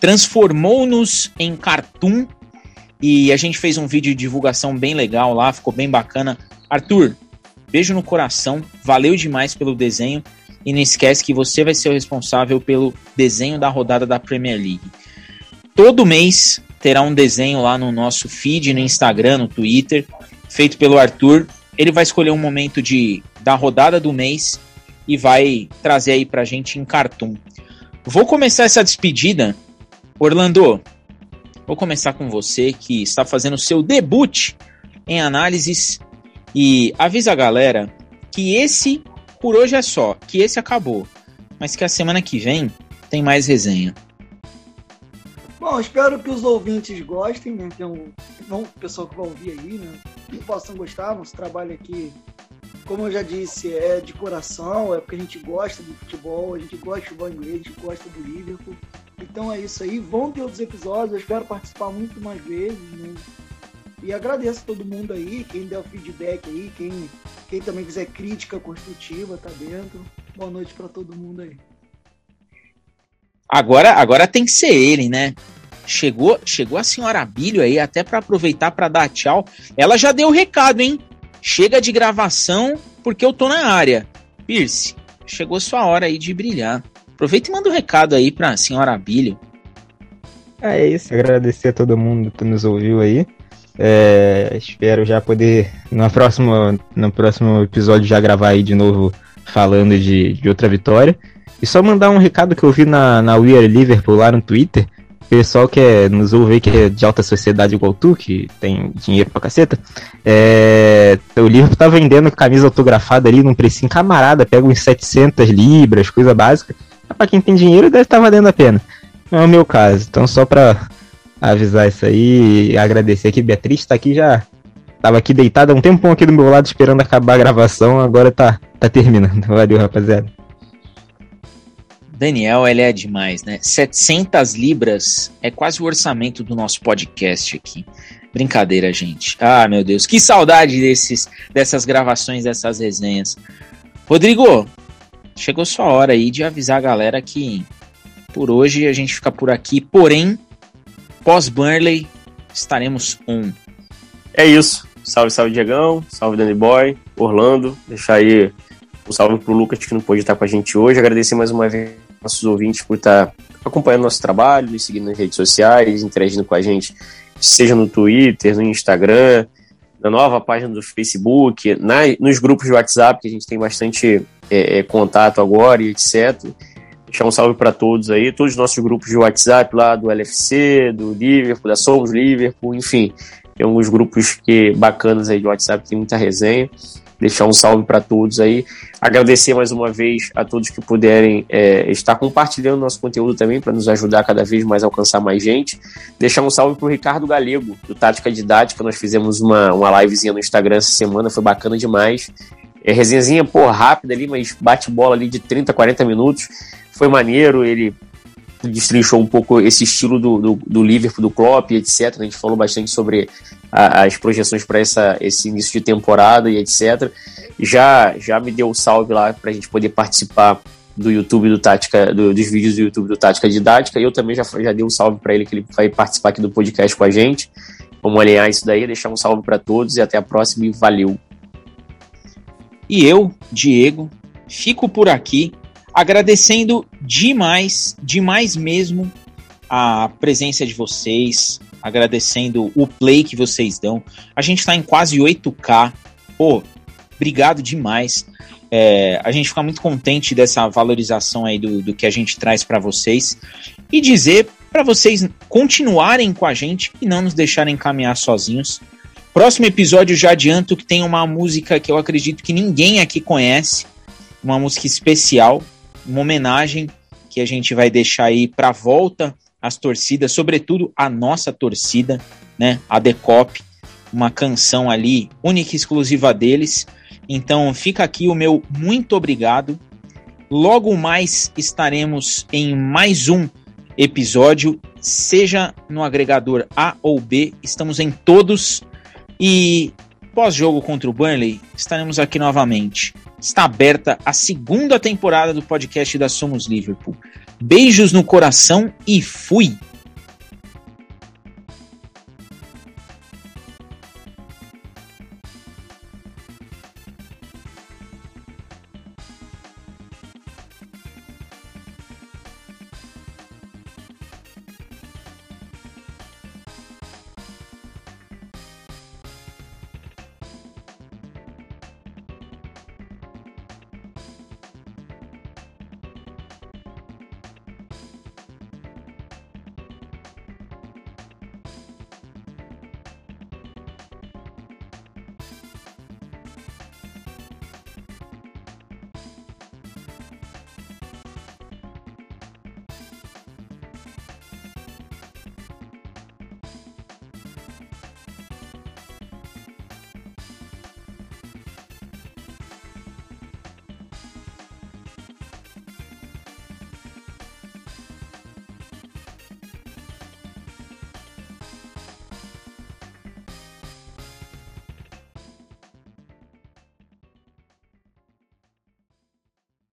transformou-nos em cartoon e a gente fez um vídeo de divulgação bem legal lá, ficou bem bacana. Arthur, beijo no coração, valeu demais pelo desenho e não esquece que você vai ser o responsável pelo desenho da rodada da Premier League. Todo mês terá um desenho lá no nosso feed, no Instagram, no Twitter, feito pelo Arthur. Ele vai escolher um momento de da rodada do mês e vai trazer aí pra gente em cartoon. Vou começar essa despedida. Orlando, vou começar com você que está fazendo seu debut em análises e avisa a galera que esse por hoje é só, que esse acabou, mas que a semana que vem tem mais resenha. Bom, espero que os ouvintes gostem, né? É um, pessoal que vai ouvir aí, né? Que possam gostar. Nosso trabalho aqui, como eu já disse, é de coração, é porque a gente gosta do futebol, a gente gosta do futebol inglês, a gente gosta do Liverpool. Então é isso aí. Vão ter outros episódios, eu espero participar muito mais vezes, né? E agradeço a todo mundo aí, quem der o feedback aí, quem, quem também quiser crítica construtiva, tá dentro. Boa noite para todo mundo aí. Agora, agora tem que ser ele, né? Chegou, chegou a senhora Bílio aí, até para aproveitar para dar tchau. Ela já deu o recado, hein? Chega de gravação, porque eu tô na área. Pierce, chegou sua hora aí de brilhar. Aproveita e manda um recado aí pra senhora Bílio. É isso, agradecer a todo mundo que nos ouviu aí. É, espero já poder, na próxima, no próximo episódio, já gravar aí de novo falando de, de outra vitória. E só mandar um recado que eu vi na, na We Are Liverpool lá no Twitter. Pessoal que é, nos ouve que é de alta sociedade igual tu, que tem dinheiro pra caceta. É, o Liverpool tá vendendo camisa autografada ali num precinho camarada, pega uns 700 libras, coisa básica. Pra quem tem dinheiro deve estar valendo a pena. Não é o meu caso. Então só pra avisar isso aí e agradecer aqui. Beatriz tá aqui já. Tava aqui deitada um tempão aqui do meu lado esperando acabar a gravação, agora tá, tá terminando. Valeu, rapaziada. Daniel, ele é demais, né? 700 libras é quase o orçamento do nosso podcast aqui. Brincadeira, gente. Ah, meu Deus, que saudade desses, dessas gravações, dessas resenhas. Rodrigo, chegou sua hora aí de avisar a galera que por hoje a gente fica por aqui, porém, pós-Burnley estaremos on. É isso. Salve, salve, Diegão. Salve, Danny Boy. Orlando. Deixar aí um salve pro Lucas que não pôde estar com a gente hoje. Agradecer mais uma vez nossos ouvintes por estar acompanhando nosso trabalho, nos seguindo nas redes sociais, interagindo com a gente, seja no Twitter, no Instagram, na nova página do Facebook, na, nos grupos de WhatsApp, que a gente tem bastante é, é, contato agora e etc. Deixar um salve para todos aí, todos os nossos grupos de WhatsApp lá do LFC, do Liverpool, da Somos Liverpool, enfim. Tem alguns grupos que bacanas aí de WhatsApp, tem muita resenha. Deixar um salve para todos aí. Agradecer mais uma vez a todos que puderem é, estar compartilhando nosso conteúdo também para nos ajudar cada vez mais a alcançar mais gente. Deixar um salve para o Ricardo Galego, do Tática Didática. Nós fizemos uma, uma livezinha no Instagram essa semana, foi bacana demais. É, resenhazinha, pô, rápida ali, mas bate-bola ali de 30, 40 minutos. Foi maneiro, ele destrinchou um pouco esse estilo do, do, do Liverpool, do Klopp, etc. A gente falou bastante sobre a, as projeções para esse início de temporada e etc. já, já me deu um salve lá pra gente poder participar do YouTube do Tática, do, dos vídeos do YouTube do Tática Didática, e eu também já, já dei um salve para ele que ele vai participar aqui do podcast com a gente. Vamos alinhar isso daí, deixar um salve para todos e até a próxima e valeu. E eu, Diego, fico por aqui agradecendo demais, demais mesmo a presença de vocês, agradecendo o play que vocês dão. A gente está em quase 8K. Pô, obrigado demais. É, a gente fica muito contente dessa valorização aí do, do que a gente traz para vocês e dizer para vocês continuarem com a gente e não nos deixarem caminhar sozinhos. Próximo episódio já adianto que tem uma música que eu acredito que ninguém aqui conhece, uma música especial, uma homenagem que a gente vai deixar aí para volta às torcidas, sobretudo a nossa torcida, né, a Decop, uma canção ali única e exclusiva deles. Então fica aqui o meu muito obrigado. Logo mais estaremos em mais um episódio, seja no agregador A ou B, estamos em todos. E pós-jogo contra o Burnley, estaremos aqui novamente. Está aberta a segunda temporada do podcast da Somos Liverpool. Beijos no coração e fui!